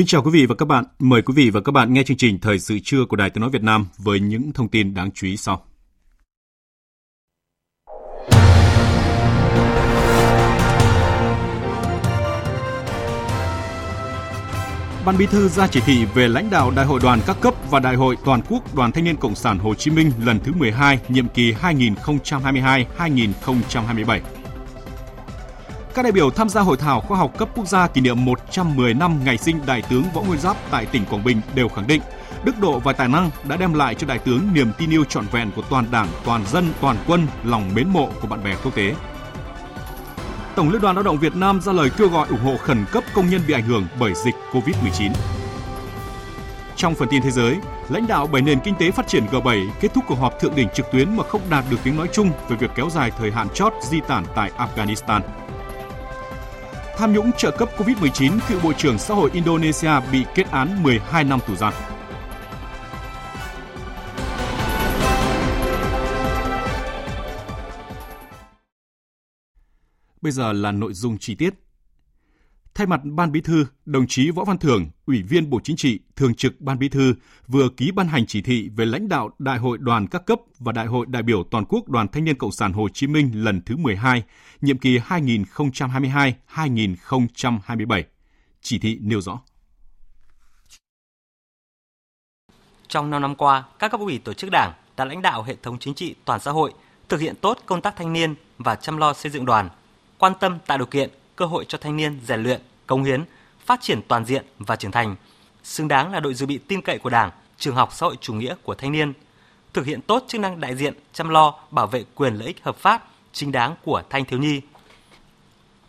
Kính chào quý vị và các bạn. Mời quý vị và các bạn nghe chương trình Thời sự trưa của Đài Tiếng Nói Việt Nam với những thông tin đáng chú ý sau. Ban Bí thư ra chỉ thị về lãnh đạo Đại hội đoàn các cấp và Đại hội Toàn quốc Đoàn Thanh niên Cộng sản Hồ Chí Minh lần thứ 12, nhiệm kỳ 2022-2027. Các đại biểu tham gia hội thảo khoa học cấp quốc gia kỷ niệm 110 năm ngày sinh Đại tướng Võ Nguyên Giáp tại tỉnh Quảng Bình đều khẳng định đức độ và tài năng đã đem lại cho Đại tướng niềm tin yêu trọn vẹn của toàn đảng, toàn dân, toàn quân, lòng mến mộ của bạn bè quốc tế. Tổng Liên đoàn Lao động Việt Nam ra lời kêu gọi ủng hộ khẩn cấp công nhân bị ảnh hưởng bởi dịch COVID-19. Trong phần tin thế giới, lãnh đạo bảy nền kinh tế phát triển G7 kết thúc cuộc họp thượng đỉnh trực tuyến mà không đạt được tiếng nói chung về việc kéo dài thời hạn chót di tản tại Afghanistan. Tham nhũng trợ cấp COVID-19, cựu Bộ trưởng Xã hội Indonesia bị kết án 12 năm tù giam. Bây giờ là nội dung chi tiết. Thay mặt Ban Bí thư, đồng chí Võ Văn Thưởng, Ủy viên Bộ Chính trị, Thường trực Ban Bí thư vừa ký ban hành chỉ thị về lãnh đạo Đại hội đoàn các cấp và Đại hội đại biểu toàn quốc Đoàn Thanh niên Cộng sản Hồ Chí Minh lần thứ 12, nhiệm kỳ 2022-2027. Chỉ thị nêu rõ. Trong 5 năm qua, các cấp ủy tổ chức đảng đã lãnh đạo hệ thống chính trị toàn xã hội, thực hiện tốt công tác thanh niên và chăm lo xây dựng đoàn, quan tâm tạo điều kiện cơ hội cho thanh niên rèn luyện, công hiến, phát triển toàn diện và trưởng thành, xứng đáng là đội dự bị tin cậy của Đảng, trường học xã hội chủ nghĩa của thanh niên, thực hiện tốt chức năng đại diện, chăm lo, bảo vệ quyền lợi ích hợp pháp, chính đáng của thanh thiếu nhi.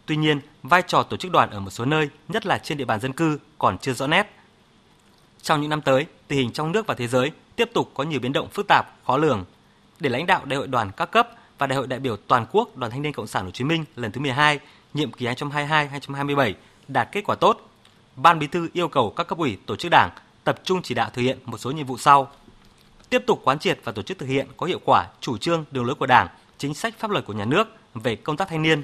Tuy nhiên, vai trò tổ chức đoàn ở một số nơi, nhất là trên địa bàn dân cư, còn chưa rõ nét. Trong những năm tới, tình hình trong nước và thế giới tiếp tục có nhiều biến động phức tạp, khó lường. Để lãnh đạo đại hội đoàn các cấp và đại hội đại biểu toàn quốc Đoàn Thanh niên Cộng sản Hồ Chí Minh lần thứ 12 nhiệm kỳ 2022-2027 đạt kết quả tốt, Ban Bí thư yêu cầu các cấp ủy tổ chức đảng tập trung chỉ đạo thực hiện một số nhiệm vụ sau. Tiếp tục quán triệt và tổ chức thực hiện có hiệu quả chủ trương đường lối của Đảng, chính sách pháp luật của nhà nước về công tác thanh niên.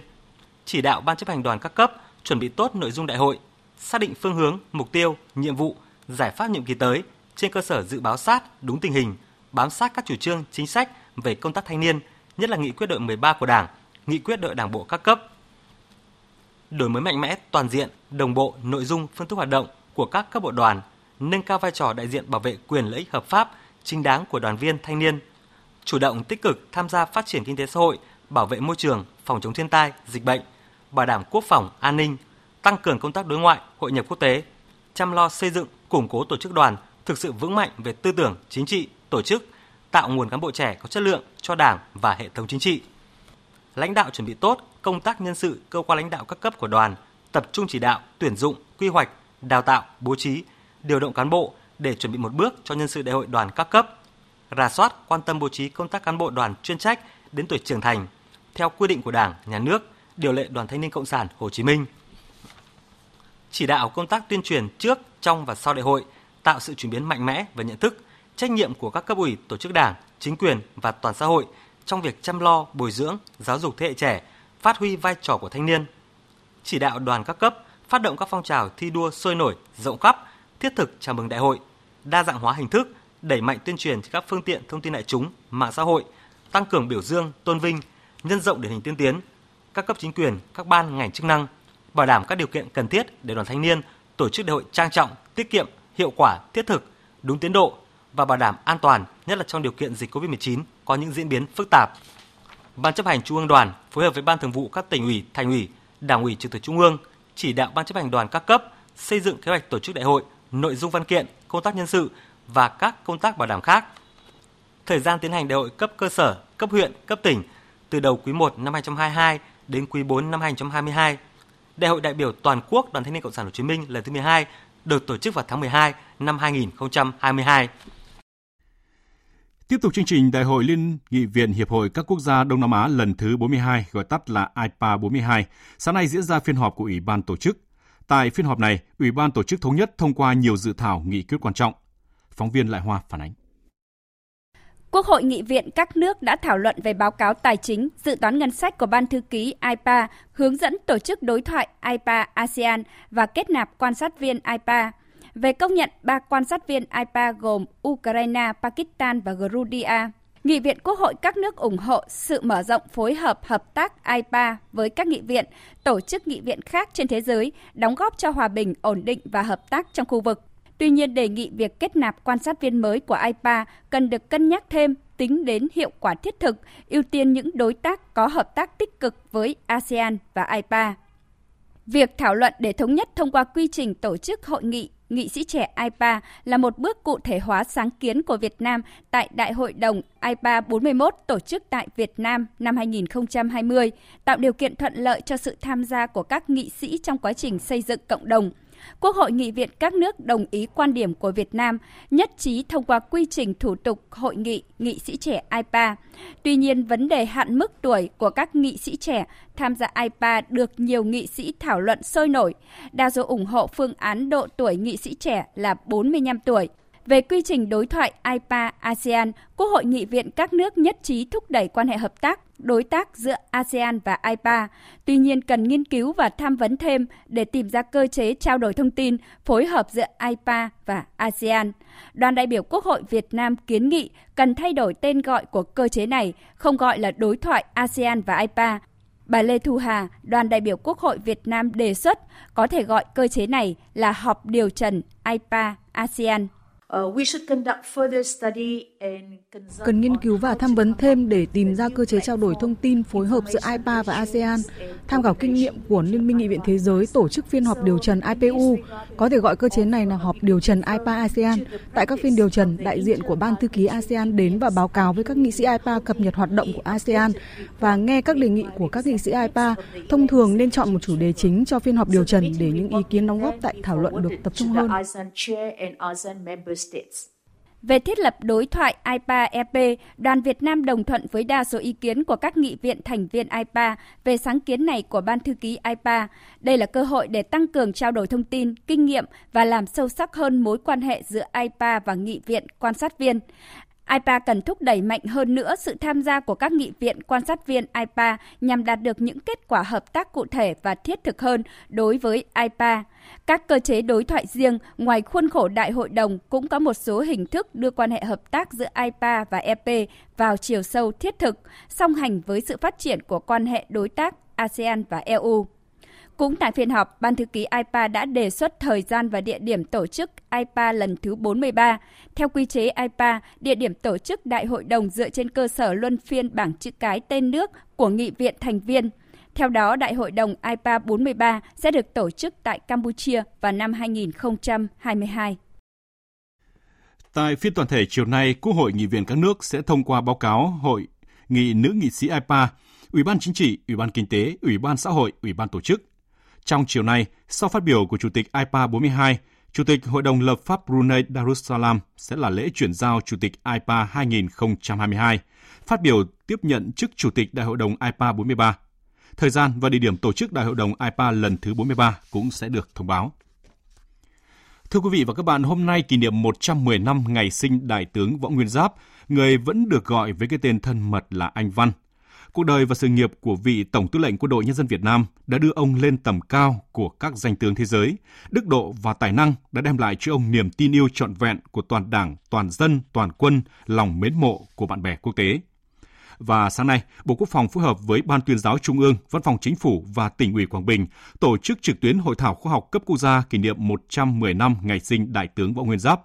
Chỉ đạo ban chấp hành đoàn các cấp chuẩn bị tốt nội dung đại hội, xác định phương hướng, mục tiêu, nhiệm vụ, giải pháp nhiệm kỳ tới trên cơ sở dự báo sát đúng tình hình, bám sát các chủ trương, chính sách về công tác thanh niên, nhất là nghị quyết đội 13 của Đảng, nghị quyết đội Đảng bộ các cấp đổi mới mạnh mẽ toàn diện, đồng bộ nội dung phương thức hoạt động của các cấp bộ đoàn, nâng cao vai trò đại diện bảo vệ quyền lợi ích hợp pháp, chính đáng của đoàn viên thanh niên, chủ động tích cực tham gia phát triển kinh tế xã hội, bảo vệ môi trường, phòng chống thiên tai, dịch bệnh, bảo đảm quốc phòng, an ninh, tăng cường công tác đối ngoại, hội nhập quốc tế, chăm lo xây dựng, củng cố tổ chức đoàn thực sự vững mạnh về tư tưởng, chính trị, tổ chức, tạo nguồn cán bộ trẻ có chất lượng cho Đảng và hệ thống chính trị. Lãnh đạo chuẩn bị tốt công tác nhân sự cơ quan lãnh đạo các cấp của đoàn, tập trung chỉ đạo, tuyển dụng, quy hoạch, đào tạo, bố trí, điều động cán bộ để chuẩn bị một bước cho nhân sự đại hội đoàn các cấp. Rà soát, quan tâm bố trí công tác cán bộ đoàn chuyên trách đến tuổi trưởng thành theo quy định của Đảng, Nhà nước, điều lệ Đoàn Thanh niên Cộng sản Hồ Chí Minh. Chỉ đạo công tác tuyên truyền trước, trong và sau đại hội, tạo sự chuyển biến mạnh mẽ về nhận thức, trách nhiệm của các cấp ủy, tổ chức đảng, chính quyền và toàn xã hội trong việc chăm lo, bồi dưỡng, giáo dục thế hệ trẻ phát huy vai trò của thanh niên. Chỉ đạo đoàn các cấp phát động các phong trào thi đua sôi nổi, rộng khắp, thiết thực chào mừng đại hội, đa dạng hóa hình thức, đẩy mạnh tuyên truyền trên các phương tiện thông tin đại chúng, mạng xã hội, tăng cường biểu dương, tôn vinh, nhân rộng điển hình tiên tiến, các cấp chính quyền, các ban ngành chức năng, bảo đảm các điều kiện cần thiết để đoàn thanh niên tổ chức đại hội trang trọng, tiết kiệm, hiệu quả, thiết thực, đúng tiến độ và bảo đảm an toàn, nhất là trong điều kiện dịch COVID-19 có những diễn biến phức tạp. Ban chấp hành Trung ương Đoàn phối hợp với Ban Thường vụ các tỉnh ủy, thành ủy, Đảng ủy trực thuộc Trung ương chỉ đạo Ban chấp hành đoàn các cấp xây dựng kế hoạch tổ chức đại hội, nội dung văn kiện, công tác nhân sự và các công tác bảo đảm khác. Thời gian tiến hành đại hội cấp cơ sở, cấp huyện, cấp tỉnh từ đầu quý 1 năm 2022 đến quý 4 năm 2022. Đại hội đại biểu toàn quốc Đoàn Thanh niên Cộng sản Hồ Chí Minh lần thứ 12 được tổ chức vào tháng 12 năm 2022. Tiếp tục chương trình Đại hội Liên nghị viện Hiệp hội các quốc gia Đông Nam Á lần thứ 42, gọi tắt là IPA 42, sáng nay diễn ra phiên họp của Ủy ban tổ chức. Tại phiên họp này, Ủy ban tổ chức thống nhất thông qua nhiều dự thảo nghị quyết quan trọng. Phóng viên Lại Hoa phản ánh. Quốc hội nghị viện các nước đã thảo luận về báo cáo tài chính, dự toán ngân sách của Ban thư ký IPA, hướng dẫn tổ chức đối thoại IPA ASEAN và kết nạp quan sát viên IPA về công nhận ba quan sát viên IPA gồm Ukraine, Pakistan và Georgia. Nghị viện Quốc hội các nước ủng hộ sự mở rộng phối hợp hợp tác IPA với các nghị viện, tổ chức nghị viện khác trên thế giới, đóng góp cho hòa bình, ổn định và hợp tác trong khu vực. Tuy nhiên, đề nghị việc kết nạp quan sát viên mới của IPA cần được cân nhắc thêm tính đến hiệu quả thiết thực, ưu tiên những đối tác có hợp tác tích cực với ASEAN và IPA. Việc thảo luận để thống nhất thông qua quy trình tổ chức hội nghị nghị sĩ trẻ IPA là một bước cụ thể hóa sáng kiến của Việt Nam tại Đại hội đồng IPA 41 tổ chức tại Việt Nam năm 2020, tạo điều kiện thuận lợi cho sự tham gia của các nghị sĩ trong quá trình xây dựng cộng đồng – Quốc hội nghị viện các nước đồng ý quan điểm của Việt Nam, nhất trí thông qua quy trình thủ tục hội nghị nghị sĩ trẻ IPA. Tuy nhiên, vấn đề hạn mức tuổi của các nghị sĩ trẻ tham gia IPA được nhiều nghị sĩ thảo luận sôi nổi. Đa số ủng hộ phương án độ tuổi nghị sĩ trẻ là 45 tuổi. Về quy trình đối thoại IPA-ASEAN, Quốc hội nghị viện các nước nhất trí thúc đẩy quan hệ hợp tác, đối tác giữa ASEAN và IPA. Tuy nhiên, cần nghiên cứu và tham vấn thêm để tìm ra cơ chế trao đổi thông tin, phối hợp giữa IPA và ASEAN. Đoàn đại biểu Quốc hội Việt Nam kiến nghị cần thay đổi tên gọi của cơ chế này, không gọi là đối thoại ASEAN và IPA, Bà Lê Thu Hà, đoàn đại biểu Quốc hội Việt Nam đề xuất có thể gọi cơ chế này là họp điều trần IPA ASEAN. Uh, Cần nghiên cứu và tham vấn thêm để tìm ra cơ chế trao đổi thông tin phối hợp giữa IPA và ASEAN, tham khảo kinh nghiệm của Liên minh Nghị viện Thế giới tổ chức phiên họp điều trần IPU. Có thể gọi cơ chế này là họp điều trần IPA ASEAN. Tại các phiên điều trần, đại diện của Ban Thư ký ASEAN đến và báo cáo với các nghị sĩ IPA cập nhật hoạt động của ASEAN và nghe các đề nghị của các nghị sĩ IPA. Thông thường nên chọn một chủ đề chính cho phiên họp điều trần để những ý kiến đóng góp tại thảo luận được tập trung hơn. States. Về thiết lập đối thoại IPA-EP, đoàn Việt Nam đồng thuận với đa số ý kiến của các nghị viện thành viên IPA về sáng kiến này của Ban Thư ký IPA. Đây là cơ hội để tăng cường trao đổi thông tin, kinh nghiệm và làm sâu sắc hơn mối quan hệ giữa IPA và nghị viện quan sát viên. IPA cần thúc đẩy mạnh hơn nữa sự tham gia của các nghị viện quan sát viên IPA nhằm đạt được những kết quả hợp tác cụ thể và thiết thực hơn đối với IPA. Các cơ chế đối thoại riêng ngoài khuôn khổ đại hội đồng cũng có một số hình thức đưa quan hệ hợp tác giữa IPA và EP vào chiều sâu thiết thực, song hành với sự phát triển của quan hệ đối tác ASEAN và EU. Cũng tại phiên họp, Ban thư ký IPA đã đề xuất thời gian và địa điểm tổ chức IPA lần thứ 43. Theo quy chế IPA, địa điểm tổ chức đại hội đồng dựa trên cơ sở luân phiên bảng chữ cái tên nước của nghị viện thành viên. Theo đó, Đại hội đồng IPA 43 sẽ được tổ chức tại Campuchia vào năm 2022. Tại phiên toàn thể chiều nay, Quốc hội nghị viện các nước sẽ thông qua báo cáo Hội nghị nữ nghị sĩ IPA, Ủy ban Chính trị, Ủy ban Kinh tế, Ủy ban Xã hội, Ủy ban Tổ chức – trong chiều nay, sau phát biểu của Chủ tịch IPA 42, Chủ tịch Hội đồng lập pháp Brunei Darussalam sẽ là lễ chuyển giao Chủ tịch IPA 2022, phát biểu tiếp nhận chức Chủ tịch Đại hội đồng IPA 43. Thời gian và địa điểm tổ chức Đại hội đồng IPA lần thứ 43 cũng sẽ được thông báo. Thưa quý vị và các bạn, hôm nay kỷ niệm 110 năm ngày sinh Đại tướng Võ Nguyên Giáp, người vẫn được gọi với cái tên thân mật là Anh Văn – Cuộc đời và sự nghiệp của vị Tổng tư lệnh Quân đội Nhân dân Việt Nam đã đưa ông lên tầm cao của các danh tướng thế giới. Đức độ và tài năng đã đem lại cho ông niềm tin yêu trọn vẹn của toàn đảng, toàn dân, toàn quân, lòng mến mộ của bạn bè quốc tế. Và sáng nay, Bộ Quốc phòng phối hợp với Ban tuyên giáo Trung ương, Văn phòng Chính phủ và tỉnh ủy Quảng Bình tổ chức trực tuyến hội thảo khoa học cấp quốc gia kỷ niệm 110 năm ngày sinh Đại tướng Võ Nguyên Giáp.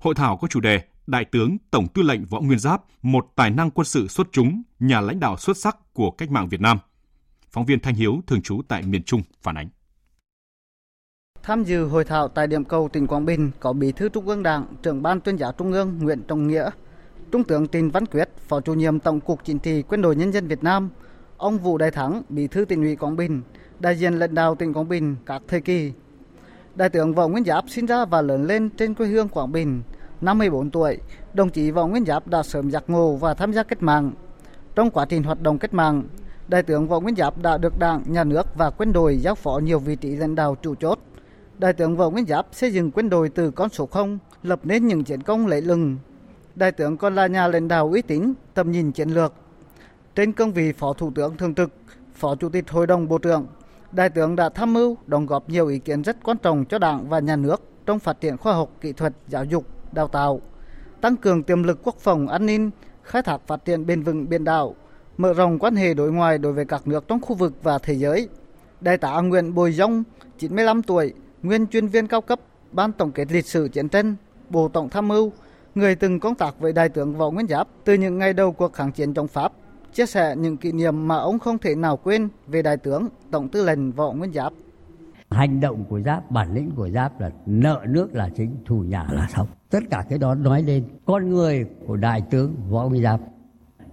Hội thảo có chủ đề Đại tướng Tổng Tư lệnh Võ Nguyên Giáp, một tài năng quân sự xuất chúng, nhà lãnh đạo xuất sắc của cách mạng Việt Nam. Phóng viên Thanh Hiếu thường trú tại miền Trung phản ánh. Tham dự hội thảo tại điểm cầu tỉnh Quảng Bình có Bí thư Trung ương Đảng, trưởng ban tuyên giáo Trung ương Nguyễn Trọng Nghĩa, Trung tướng Trịnh Văn Quyết, Phó chủ nhiệm Tổng cục Chính trị Quân đội Nhân dân Việt Nam, ông Vũ Đại Thắng, Bí thư tỉnh ủy Quảng Bình, đại diện lãnh đạo tỉnh Quảng Bình các thời kỳ. Đại tướng Võ Nguyên Giáp sinh ra và lớn lên trên quê hương Quảng Bình. Năm 14 tuổi, đồng chí Võ Nguyên Giáp đã sớm giác ngộ và tham gia cách mạng. Trong quá trình hoạt động cách mạng, Đại tướng Võ Nguyên Giáp đã được Đảng, Nhà nước và quân đội giao phó nhiều vị trí lãnh đạo chủ chốt. Đại tướng Võ Nguyên Giáp xây dựng quân đội từ con số 0, lập nên những chiến công lẫy lừng. Đại tướng còn là nhà lãnh đạo uy tín, tầm nhìn chiến lược. Trên cương vị Phó Thủ tướng Thường trực, Phó Chủ tịch Hội đồng Bộ trưởng, Đại tướng đã tham mưu, đóng góp nhiều ý kiến rất quan trọng cho Đảng và Nhà nước trong phát triển khoa học, kỹ thuật, giáo dục, đào tạo, tăng cường tiềm lực quốc phòng an ninh, khai thác phát triển bền vững biển đảo, mở rộng quan hệ đối ngoại đối với các nước trong khu vực và thế giới. Đại tá Nguyễn Bồi Dông, 95 tuổi, nguyên chuyên viên cao cấp Ban tổng kết lịch sử chiến tranh, Bộ Tổng tham mưu, người từng công tác với Đại tướng Võ Nguyên Giáp từ những ngày đầu cuộc kháng chiến chống Pháp, chia sẻ những kỷ niệm mà ông không thể nào quên về Đại tướng Tổng tư lệnh Võ Nguyên Giáp. Hành động của Giáp, bản lĩnh của Giáp là nợ nước là chính, thù nhà là xong. Tất cả cái đó nói lên con người của Đại tướng Võ Nguyên Giáp.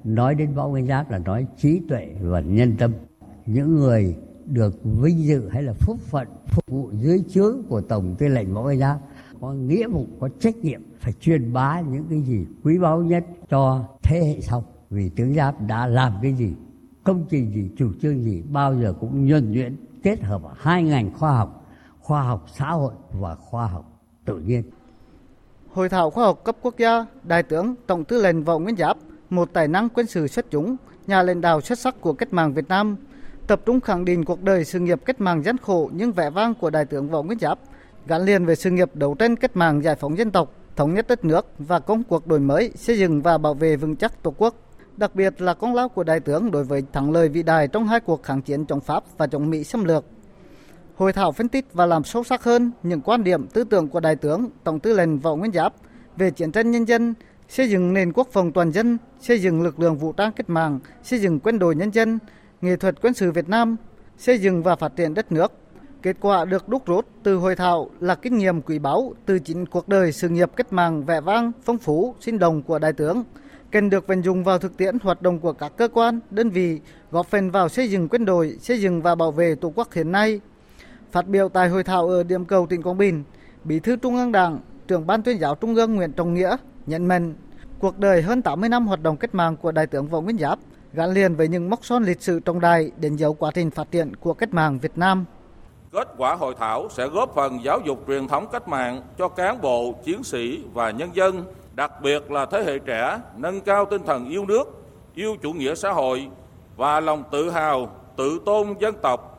Nói đến Võ Nguyên Giáp là nói trí tuệ và nhân tâm. Những người được vinh dự hay là phúc phận phục vụ dưới trướng của Tổng tư lệnh Võ Nguyên Giáp có nghĩa vụ, có trách nhiệm phải truyền bá những cái gì quý báu nhất cho thế hệ sau. Vì tướng Giáp đã làm cái gì, công trình gì, chủ trương gì bao giờ cũng nhuần nhuyễn kết hợp hai ngành khoa học, khoa học xã hội và khoa học tự nhiên. Hội thảo khoa học cấp quốc gia, Đại tướng Tổng tư lệnh Võ Nguyên Giáp, một tài năng quân sự xuất chúng, nhà lãnh đạo xuất sắc của cách mạng Việt Nam, tập trung khẳng định cuộc đời sự nghiệp cách mạng gian khổ nhưng vẻ vang của Đại tướng Võ Nguyên Giáp, gắn liền với sự nghiệp đấu tranh cách mạng giải phóng dân tộc, thống nhất đất nước và công cuộc đổi mới, xây dựng và bảo vệ vững chắc Tổ quốc. Đặc biệt là công lao của Đại tướng đối với thắng lợi vĩ đại trong hai cuộc kháng chiến chống Pháp và chống Mỹ xâm lược. Hội thảo phân tích và làm sâu sắc hơn những quan điểm tư tưởng của Đại tướng Tổng tư lệnh Võ Nguyên Giáp về chiến tranh nhân dân, xây dựng nền quốc phòng toàn dân, xây dựng lực lượng vũ trang cách mạng, xây dựng quân đội nhân dân, nghệ thuật quân sự Việt Nam, xây dựng và phát triển đất nước. Kết quả được đúc rút từ hội thảo là kinh nghiệm quý báu từ chính cuộc đời sự nghiệp cách mạng vẻ vang, phong phú, sinh động của đại tướng, cần được vận dụng vào thực tiễn hoạt động của các cơ quan, đơn vị, góp phần vào xây dựng quân đội, xây dựng và bảo vệ Tổ quốc hiện nay. Phát biểu tại hội thảo ở điểm cầu tỉnh Quảng Bình, Bí thư Trung ương Đảng, trưởng ban tuyên giáo Trung ương Nguyễn Trọng Nghĩa nhận mạnh cuộc đời hơn 80 năm hoạt động cách mạng của đại tướng Võ Nguyên Giáp gắn liền với những mốc son lịch sử trọng đại đến dấu quá trình phát triển của cách mạng Việt Nam. Kết quả hội thảo sẽ góp phần giáo dục truyền thống cách mạng cho cán bộ, chiến sĩ và nhân dân, đặc biệt là thế hệ trẻ, nâng cao tinh thần yêu nước, yêu chủ nghĩa xã hội và lòng tự hào, tự tôn dân tộc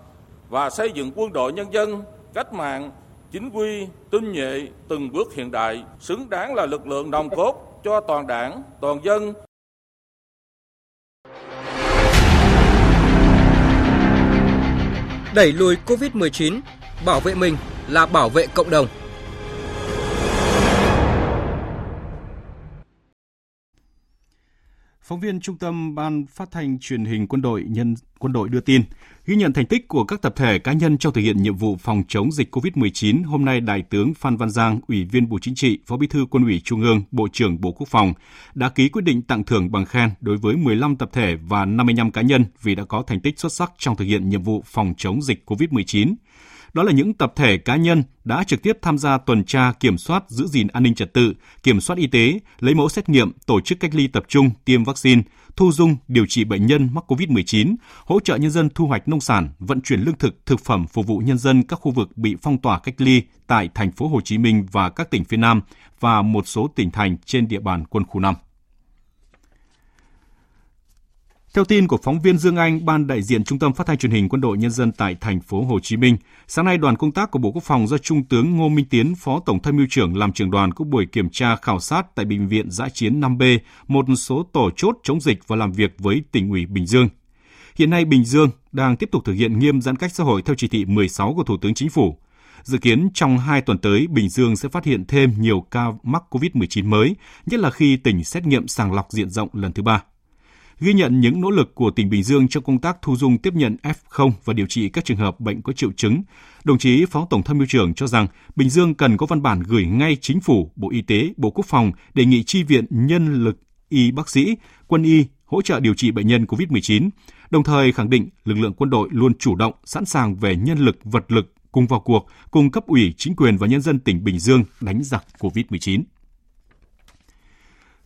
và xây dựng quân đội nhân dân cách mạng chính quy, tinh nhuệ, từng bước hiện đại, xứng đáng là lực lượng nòng cốt cho toàn đảng, toàn dân Đẩy lùi Covid-19, bảo vệ mình là bảo vệ cộng đồng. Phóng viên Trung tâm Ban Phát thanh Truyền hình Quân đội Nhân Quân đội đưa tin, ghi nhận thành tích của các tập thể cá nhân trong thực hiện nhiệm vụ phòng chống dịch COVID-19, hôm nay Đại tướng Phan Văn Giang, Ủy viên Bộ Chính trị, Phó Bí thư Quân ủy Trung ương, Bộ trưởng Bộ Quốc phòng đã ký quyết định tặng thưởng bằng khen đối với 15 tập thể và 55 cá nhân vì đã có thành tích xuất sắc trong thực hiện nhiệm vụ phòng chống dịch COVID-19. Đó là những tập thể cá nhân đã trực tiếp tham gia tuần tra kiểm soát giữ gìn an ninh trật tự, kiểm soát y tế, lấy mẫu xét nghiệm, tổ chức cách ly tập trung, tiêm vaccine, thu dung, điều trị bệnh nhân mắc COVID-19, hỗ trợ nhân dân thu hoạch nông sản, vận chuyển lương thực, thực phẩm phục vụ nhân dân các khu vực bị phong tỏa cách ly tại thành phố Hồ Chí Minh và các tỉnh phía Nam và một số tỉnh thành trên địa bàn quân khu 5. Theo tin của phóng viên Dương Anh, ban đại diện Trung tâm Phát thanh Truyền hình Quân đội Nhân dân tại thành phố Hồ Chí Minh, sáng nay đoàn công tác của Bộ Quốc phòng do Trung tướng Ngô Minh Tiến, Phó Tổng tham mưu trưởng làm trưởng đoàn có buổi kiểm tra khảo sát tại bệnh viện Giã chiến 5B, một số tổ chốt chống dịch và làm việc với tỉnh ủy Bình Dương. Hiện nay Bình Dương đang tiếp tục thực hiện nghiêm giãn cách xã hội theo chỉ thị 16 của Thủ tướng Chính phủ. Dự kiến trong hai tuần tới, Bình Dương sẽ phát hiện thêm nhiều ca mắc COVID-19 mới, nhất là khi tỉnh xét nghiệm sàng lọc diện rộng lần thứ ba. Ghi nhận những nỗ lực của tỉnh Bình Dương trong công tác thu dung tiếp nhận F0 và điều trị các trường hợp bệnh có triệu chứng, đồng chí Phó Tổng tham mưu trưởng cho rằng Bình Dương cần có văn bản gửi ngay chính phủ, Bộ Y tế, Bộ Quốc phòng đề nghị chi viện nhân lực y bác sĩ, quân y hỗ trợ điều trị bệnh nhân COVID-19, đồng thời khẳng định lực lượng quân đội luôn chủ động, sẵn sàng về nhân lực, vật lực cùng vào cuộc, cùng cấp ủy, chính quyền và nhân dân tỉnh Bình Dương đánh giặc COVID-19.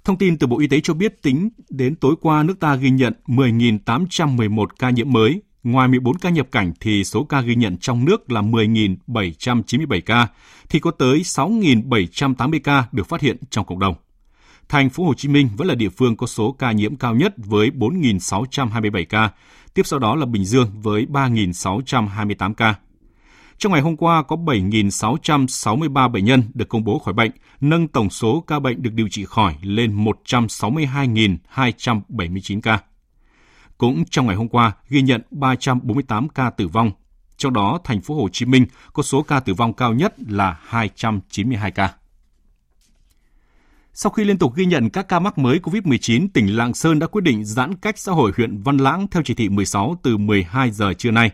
Thông tin từ Bộ Y tế cho biết tính đến tối qua nước ta ghi nhận 10.811 ca nhiễm mới. Ngoài 14 ca nhập cảnh thì số ca ghi nhận trong nước là 10.797 ca, thì có tới 6.780 ca được phát hiện trong cộng đồng. Thành phố Hồ Chí Minh vẫn là địa phương có số ca nhiễm cao nhất với 4.627 ca, tiếp sau đó là Bình Dương với 3.628 ca. Trong ngày hôm qua có 7.663 bệnh nhân được công bố khỏi bệnh, nâng tổng số ca bệnh được điều trị khỏi lên 162.279 ca. Cũng trong ngày hôm qua ghi nhận 348 ca tử vong, trong đó thành phố Hồ Chí Minh có số ca tử vong cao nhất là 292 ca. Sau khi liên tục ghi nhận các ca mắc mới COVID-19, tỉnh Lạng Sơn đã quyết định giãn cách xã hội huyện Văn Lãng theo chỉ thị 16 từ 12 giờ trưa nay.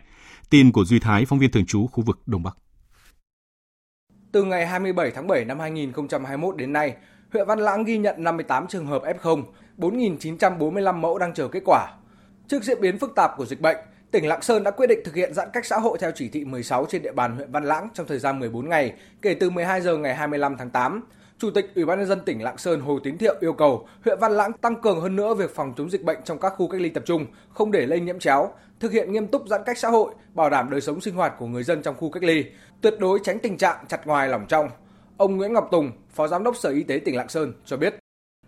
Tin của Duy Thái, phóng viên thường trú khu vực Đông Bắc. Từ ngày 27 tháng 7 năm 2021 đến nay, huyện Văn Lãng ghi nhận 58 trường hợp F0, 4.945 mẫu đang chờ kết quả. Trước diễn biến phức tạp của dịch bệnh, tỉnh Lạng Sơn đã quyết định thực hiện giãn cách xã hội theo chỉ thị 16 trên địa bàn huyện Văn Lãng trong thời gian 14 ngày, kể từ 12 giờ ngày 25 tháng 8. Chủ tịch Ủy ban nhân dân tỉnh Lạng Sơn Hồ Tín Thiệu yêu cầu huyện Văn Lãng tăng cường hơn nữa việc phòng chống dịch bệnh trong các khu cách ly tập trung, không để lây nhiễm chéo, thực hiện nghiêm túc giãn cách xã hội, bảo đảm đời sống sinh hoạt của người dân trong khu cách ly, tuyệt đối tránh tình trạng chặt ngoài lỏng trong. Ông Nguyễn Ngọc Tùng, Phó Giám đốc Sở Y tế tỉnh Lạng Sơn cho biết.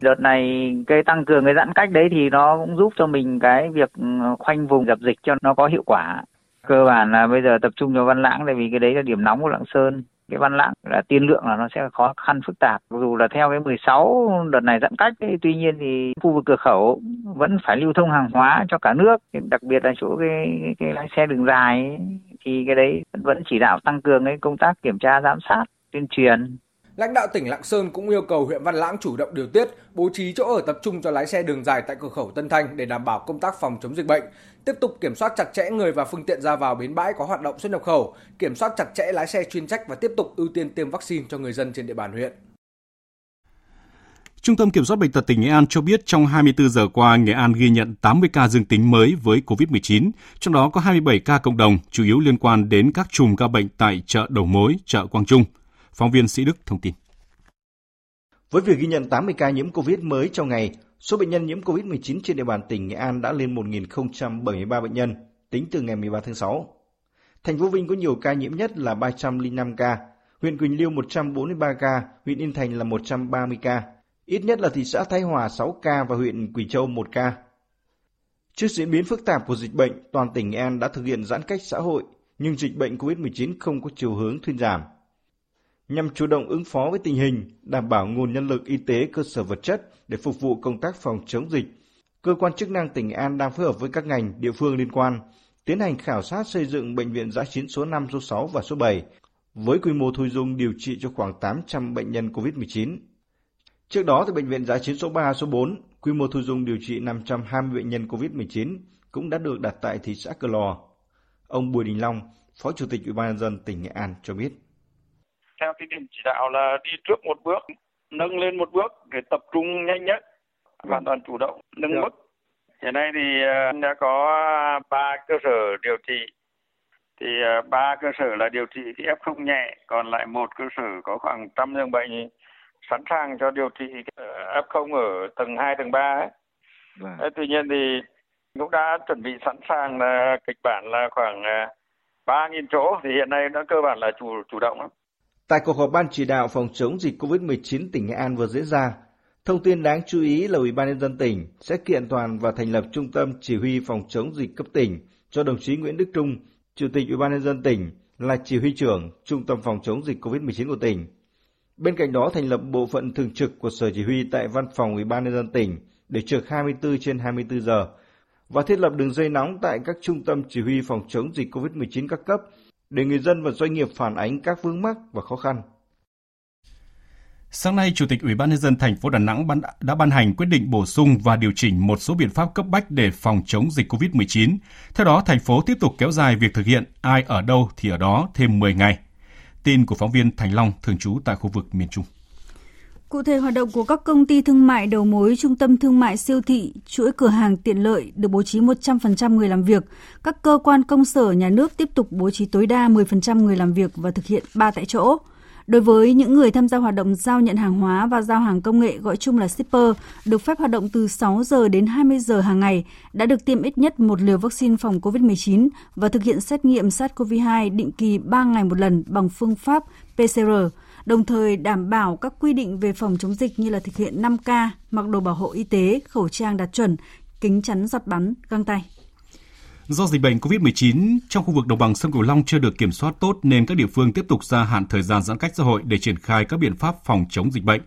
Đợt này cái tăng cường cái giãn cách đấy thì nó cũng giúp cho mình cái việc ừ, khoanh vùng dập dịch cho nó có hiệu quả. Cơ bản là bây giờ tập trung cho Văn Lãng tại vì cái đấy là điểm nóng của Lạng Sơn cái văn lãng là tiên lượng là nó sẽ khó khăn phức tạp. Dù là theo cái 16 đợt này giãn cách ấy, tuy nhiên thì khu vực cửa khẩu vẫn phải lưu thông hàng hóa cho cả nước. Đặc biệt là chỗ cái cái, cái lái xe đường dài ấy, thì cái đấy vẫn chỉ đạo tăng cường cái công tác kiểm tra giám sát tuyên truyền. Lãnh đạo tỉnh Lạng Sơn cũng yêu cầu huyện Văn Lãng chủ động điều tiết, bố trí chỗ ở tập trung cho lái xe đường dài tại cửa khẩu Tân Thanh để đảm bảo công tác phòng chống dịch bệnh, tiếp tục kiểm soát chặt chẽ người và phương tiện ra vào bến bãi có hoạt động xuất nhập khẩu, kiểm soát chặt chẽ lái xe chuyên trách và tiếp tục ưu tiên tiêm vaccine cho người dân trên địa bàn huyện. Trung tâm Kiểm soát Bệnh tật tỉnh Nghệ An cho biết trong 24 giờ qua, Nghệ An ghi nhận 80 ca dương tính mới với COVID-19, trong đó có 27 ca cộng đồng, chủ yếu liên quan đến các chùm ca bệnh tại chợ Đầu Mối, chợ Quang Trung. Phóng viên Sĩ Đức thông tin. Với việc ghi nhận 80 ca nhiễm COVID mới trong ngày, số bệnh nhân nhiễm COVID-19 trên địa bàn tỉnh Nghệ An đã lên 1.073 bệnh nhân tính từ ngày 13 tháng 6. Thành phố Vinh có nhiều ca nhiễm nhất là 305 ca, huyện Quỳnh Liêu 143 ca, huyện Yên Thành là 130 ca, ít nhất là thị xã Thái Hòa 6 ca và huyện Quỳ Châu 1 ca. Trước diễn biến phức tạp của dịch bệnh, toàn tỉnh Nghệ An đã thực hiện giãn cách xã hội, nhưng dịch bệnh COVID-19 không có chiều hướng thuyên giảm nhằm chủ động ứng phó với tình hình, đảm bảo nguồn nhân lực y tế cơ sở vật chất để phục vụ công tác phòng chống dịch. Cơ quan chức năng tỉnh An đang phối hợp với các ngành, địa phương liên quan tiến hành khảo sát xây dựng bệnh viện giã chiến số 5, số 6 và số 7 với quy mô thu dung điều trị cho khoảng 800 bệnh nhân COVID-19. Trước đó thì bệnh viện giã chiến số 3, số 4, quy mô thu dung điều trị 520 bệnh nhân COVID-19 cũng đã được đặt tại thị xã Cờ Lò. Ông Bùi Đình Long, Phó Chủ tịch Ủy ban nhân dân tỉnh Nghệ An cho biết theo cái điểm chỉ đạo là đi trước một bước nâng lên một bước để tập trung nhanh nhất hoàn toàn chủ động nâng mức hiện nay thì ờ, đã có ba cơ sở điều trị. Thì ờ, ba cơ sở là điều trị cái f không nhẹ còn lại một cơ sở có khoảng trăm giường bệnh sẵn sàng cho điều trị ờ, f không ở tầng 2, tầng 3 ấy. Vâng. tuy nhiên thì cũng đã chuẩn bị sẵn sàng là kịch bản là khoảng ba nghìn chỗ. Thì hiện nay nó cơ bản là chủ chủ động lắm Tại cuộc họp ban chỉ đạo phòng chống dịch COVID-19 tỉnh Nghệ An vừa diễn ra, thông tin đáng chú ý là Ủy ban nhân dân tỉnh sẽ kiện toàn và thành lập trung tâm chỉ huy phòng chống dịch cấp tỉnh cho đồng chí Nguyễn Đức Trung, Chủ tịch Ủy ban nhân dân tỉnh là chỉ huy trưởng Trung tâm phòng chống dịch COVID-19 của tỉnh. Bên cạnh đó thành lập bộ phận thường trực của Sở Chỉ huy tại Văn phòng Ủy ban nhân dân tỉnh để trực 24 trên 24 giờ và thiết lập đường dây nóng tại các trung tâm chỉ huy phòng chống dịch COVID-19 các cấp để người dân và doanh nghiệp phản ánh các vướng mắc và khó khăn. Sáng nay, Chủ tịch Ủy ban nhân dân thành phố Đà Nẵng đã ban hành quyết định bổ sung và điều chỉnh một số biện pháp cấp bách để phòng chống dịch COVID-19. Theo đó, thành phố tiếp tục kéo dài việc thực hiện ai ở đâu thì ở đó thêm 10 ngày. Tin của phóng viên Thành Long thường trú tại khu vực miền Trung. Cụ thể, hoạt động của các công ty thương mại đầu mối, trung tâm thương mại siêu thị, chuỗi cửa hàng tiện lợi được bố trí 100% người làm việc. Các cơ quan công sở nhà nước tiếp tục bố trí tối đa 10% người làm việc và thực hiện 3 tại chỗ. Đối với những người tham gia hoạt động giao nhận hàng hóa và giao hàng công nghệ gọi chung là shipper, được phép hoạt động từ 6 giờ đến 20 giờ hàng ngày, đã được tiêm ít nhất một liều vaccine phòng COVID-19 và thực hiện xét nghiệm SARS-CoV-2 định kỳ 3 ngày một lần bằng phương pháp PCR, đồng thời đảm bảo các quy định về phòng chống dịch như là thực hiện 5K, mặc đồ bảo hộ y tế, khẩu trang đạt chuẩn, kính chắn giọt bắn, găng tay. Do dịch bệnh COVID-19 trong khu vực đồng bằng sông Cửu Long chưa được kiểm soát tốt nên các địa phương tiếp tục gia hạn thời gian giãn cách xã hội để triển khai các biện pháp phòng chống dịch bệnh.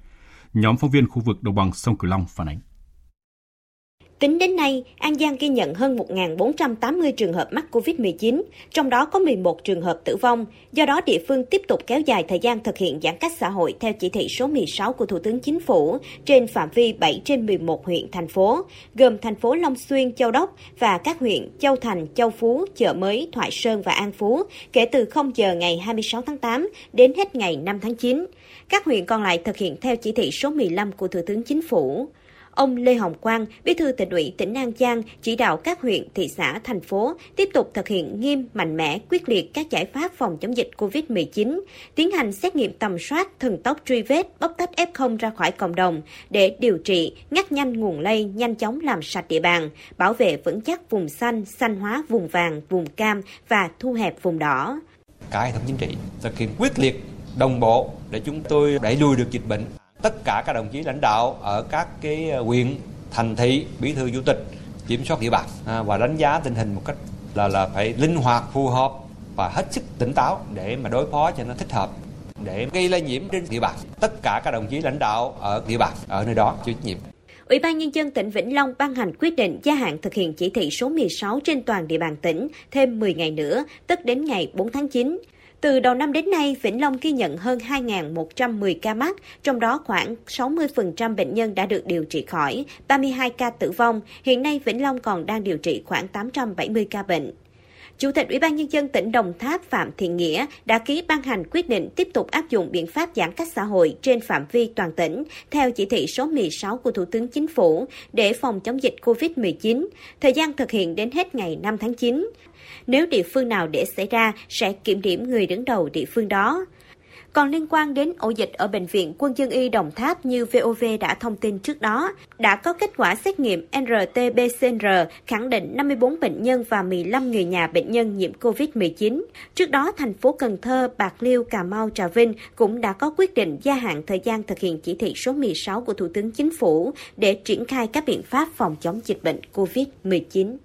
Nhóm phóng viên khu vực đồng bằng sông Cửu Long phản ánh. Tính đến nay, An Giang ghi nhận hơn 1.480 trường hợp mắc COVID-19, trong đó có 11 trường hợp tử vong. Do đó, địa phương tiếp tục kéo dài thời gian thực hiện giãn cách xã hội theo chỉ thị số 16 của Thủ tướng Chính phủ trên phạm vi 7 trên 11 huyện, thành phố, gồm thành phố Long Xuyên, Châu Đốc và các huyện Châu Thành, Châu Phú, Chợ Mới, Thoại Sơn và An Phú kể từ 0 giờ ngày 26 tháng 8 đến hết ngày 5 tháng 9. Các huyện còn lại thực hiện theo chỉ thị số 15 của Thủ tướng Chính phủ. Ông Lê Hồng Quang, Bí thư tỉnh ủy tỉnh An Giang chỉ đạo các huyện, thị xã, thành phố tiếp tục thực hiện nghiêm, mạnh mẽ, quyết liệt các giải pháp phòng chống dịch COVID-19, tiến hành xét nghiệm tầm soát, thần tốc truy vết, bóc tách F0 ra khỏi cộng đồng để điều trị, ngắt nhanh nguồn lây, nhanh chóng làm sạch địa bàn, bảo vệ vững chắc vùng xanh, xanh hóa vùng vàng, vùng cam và thu hẹp vùng đỏ. Cả hệ thống chính trị thực hiện quyết liệt, đồng bộ để chúng tôi đẩy lùi được dịch bệnh tất cả các đồng chí lãnh đạo ở các cái ờ, huyện thành thị bí thư chủ tịch kiểm soát địa bàn à, và đánh giá tình hình một cách là là phải linh hoạt phù hợp và hết sức tỉnh táo để mà đối phó cho nó thích hợp để gây lây nhiễm trên địa bàn tất cả các đồng chí lãnh đạo ở địa bàn ở nơi đó chịu trách nhiệm Ủy ban Nhân dân tỉnh Vĩnh Long ban hành quyết định gia hạn thực hiện chỉ thị số 16 trên toàn địa bàn tỉnh thêm 10 ngày nữa, tức đến ngày 4 tháng 9. Từ đầu năm đến nay, Vĩnh Long ghi nhận hơn 2.110 ca mắc, trong đó khoảng 60% bệnh nhân đã được điều trị khỏi, 32 ca tử vong. Hiện nay, Vĩnh Long còn đang điều trị khoảng 870 ca bệnh. Chủ tịch Ủy ban Nhân dân tỉnh Đồng Tháp Phạm Thiện Nghĩa đã ký ban hành quyết định tiếp tục áp dụng biện pháp giãn cách xã hội trên phạm vi toàn tỉnh theo chỉ thị số 16 của Thủ tướng Chính phủ để phòng chống dịch COVID-19, thời gian thực hiện đến hết ngày 5 tháng 9. Nếu địa phương nào để xảy ra, sẽ kiểm điểm người đứng đầu địa phương đó. Còn liên quan đến ổ dịch ở Bệnh viện Quân dân y Đồng Tháp như VOV đã thông tin trước đó, đã có kết quả xét nghiệm RT-PCR khẳng định 54 bệnh nhân và 15 người nhà bệnh nhân nhiễm COVID-19. Trước đó, thành phố Cần Thơ, Bạc Liêu, Cà Mau, Trà Vinh cũng đã có quyết định gia hạn thời gian thực hiện chỉ thị số 16 của Thủ tướng Chính phủ để triển khai các biện pháp phòng chống dịch bệnh COVID-19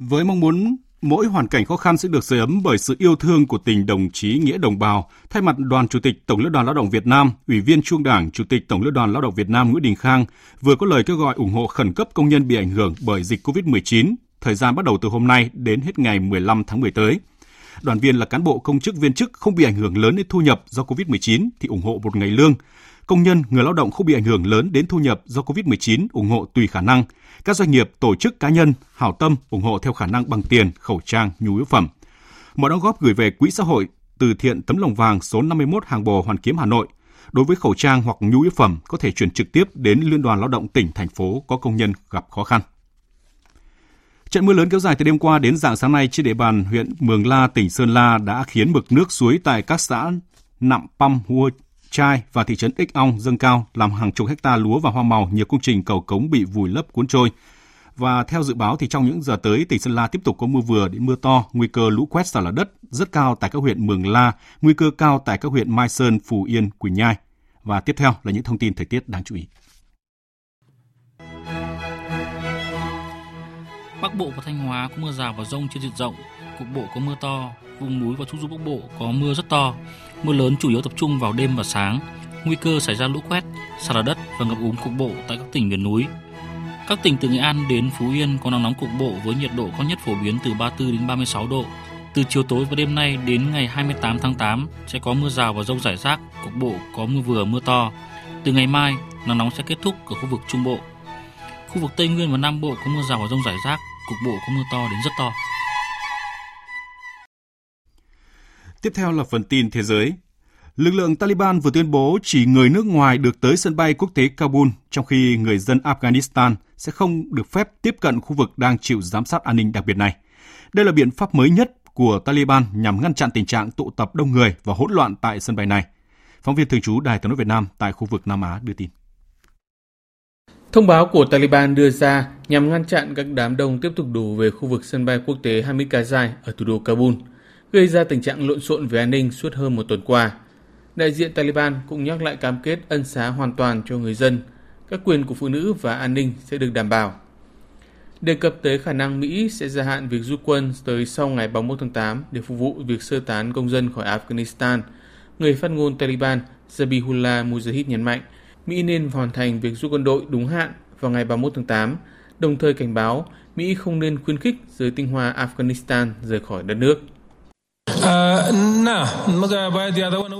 với mong muốn mỗi hoàn cảnh khó khăn sẽ được sưởi ấm bởi sự yêu thương của tình đồng chí nghĩa đồng bào. Thay mặt Đoàn Chủ tịch Tổng Liên đoàn Lao động Việt Nam, Ủy viên Trung Đảng, Chủ tịch Tổng Liên đoàn Lao động Việt Nam Nguyễn Đình Khang vừa có lời kêu gọi ủng hộ khẩn cấp công nhân bị ảnh hưởng bởi dịch COVID-19, thời gian bắt đầu từ hôm nay đến hết ngày 15 tháng 10 tới. Đoàn viên là cán bộ công chức viên chức không bị ảnh hưởng lớn đến thu nhập do COVID-19 thì ủng hộ một ngày lương. Công nhân, người lao động không bị ảnh hưởng lớn đến thu nhập do COVID-19 ủng hộ tùy khả năng – các doanh nghiệp, tổ chức cá nhân hảo tâm ủng hộ theo khả năng bằng tiền, khẩu trang, nhu yếu phẩm. Mọi đóng góp gửi về Quỹ xã hội từ thiện tấm lòng vàng số 51 Hàng Bồ Hoàn Kiếm Hà Nội. Đối với khẩu trang hoặc nhu yếu phẩm có thể chuyển trực tiếp đến Liên đoàn Lao động tỉnh thành phố có công nhân gặp khó khăn. Trận mưa lớn kéo dài từ đêm qua đến dạng sáng nay trên địa bàn huyện Mường La, tỉnh Sơn La đã khiến mực nước suối tại các xã Nạm Păm, Hua Trai và thị trấn Ích Ong dâng cao làm hàng chục hecta lúa và hoa màu, nhiều công trình cầu cống bị vùi lấp cuốn trôi. Và theo dự báo thì trong những giờ tới, tỉnh Sơn La tiếp tục có mưa vừa đến mưa to, nguy cơ lũ quét sạt lở đất rất cao tại các huyện Mường La, nguy cơ cao tại các huyện Mai Sơn, Phù Yên, Quỳnh Nhai. Và tiếp theo là những thông tin thời tiết đáng chú ý. Bắc Bộ và Thanh Hóa có mưa rào và rông trên diện rộng, cục bộ có mưa to, vùng núi và trung du Bắc Bộ có mưa rất to. Mưa lớn chủ yếu tập trung vào đêm và sáng, nguy cơ xảy ra lũ quét, sạt lở đất và ngập úng cục bộ tại các tỉnh miền núi. Các tỉnh từ Nghệ An đến Phú Yên có nắng nóng cục bộ với nhiệt độ cao nhất phổ biến từ 34 đến 36 độ. Từ chiều tối và đêm nay đến ngày 28 tháng 8 sẽ có mưa rào và rông rải rác, cục bộ có mưa vừa mưa to. Từ ngày mai, nắng nóng sẽ kết thúc ở khu vực Trung Bộ. Khu vực Tây Nguyên và Nam Bộ có mưa rào và rông rải rác, cục bộ có mưa to đến rất to. Tiếp theo là phần tin thế giới. Lực lượng Taliban vừa tuyên bố chỉ người nước ngoài được tới sân bay quốc tế Kabul, trong khi người dân Afghanistan sẽ không được phép tiếp cận khu vực đang chịu giám sát an ninh đặc biệt này. Đây là biện pháp mới nhất của Taliban nhằm ngăn chặn tình trạng tụ tập đông người và hỗn loạn tại sân bay này. Phóng viên thường trú Đài tiếng nói Việt Nam tại khu vực Nam Á đưa tin. Thông báo của Taliban đưa ra nhằm ngăn chặn các đám đông tiếp tục đổ về khu vực sân bay quốc tế Hamid Karzai ở thủ đô Kabul, gây ra tình trạng lộn xộn về an ninh suốt hơn một tuần qua. Đại diện Taliban cũng nhắc lại cam kết ân xá hoàn toàn cho người dân, các quyền của phụ nữ và an ninh sẽ được đảm bảo. Đề cập tới khả năng Mỹ sẽ gia hạn việc rút quân tới sau ngày 31 tháng 8 để phục vụ việc sơ tán công dân khỏi Afghanistan, người phát ngôn Taliban Zabihullah Mujahid nhấn mạnh Mỹ nên hoàn thành việc rút quân đội đúng hạn vào ngày 31 tháng 8, đồng thời cảnh báo Mỹ không nên khuyến khích giới tinh hoa Afghanistan rời khỏi đất nước.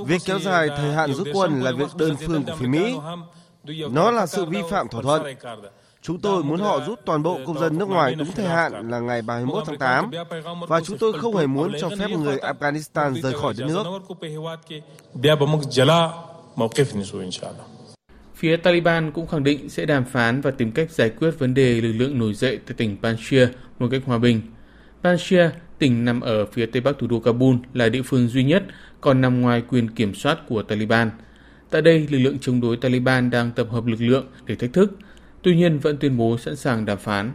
Việc kéo dài thời hạn rút quân là việc đơn phương của phía Mỹ. Nó là sự vi phạm thỏa thuận. Chúng tôi muốn họ rút toàn bộ công dân nước ngoài đúng thời hạn là ngày 31 tháng 8 và chúng tôi không hề muốn cho phép người Afghanistan rời khỏi đất nước. Phía Taliban cũng khẳng định sẽ đàm phán và tìm cách giải quyết vấn đề lực lượng nổi dậy tại tỉnh Panjshir một cách hòa bình. Panjshir, tỉnh nằm ở phía tây bắc thủ đô Kabul, là địa phương duy nhất còn nằm ngoài quyền kiểm soát của Taliban. Tại đây, lực lượng chống đối Taliban đang tập hợp lực lượng để thách thức, tuy nhiên vẫn tuyên bố sẵn sàng đàm phán.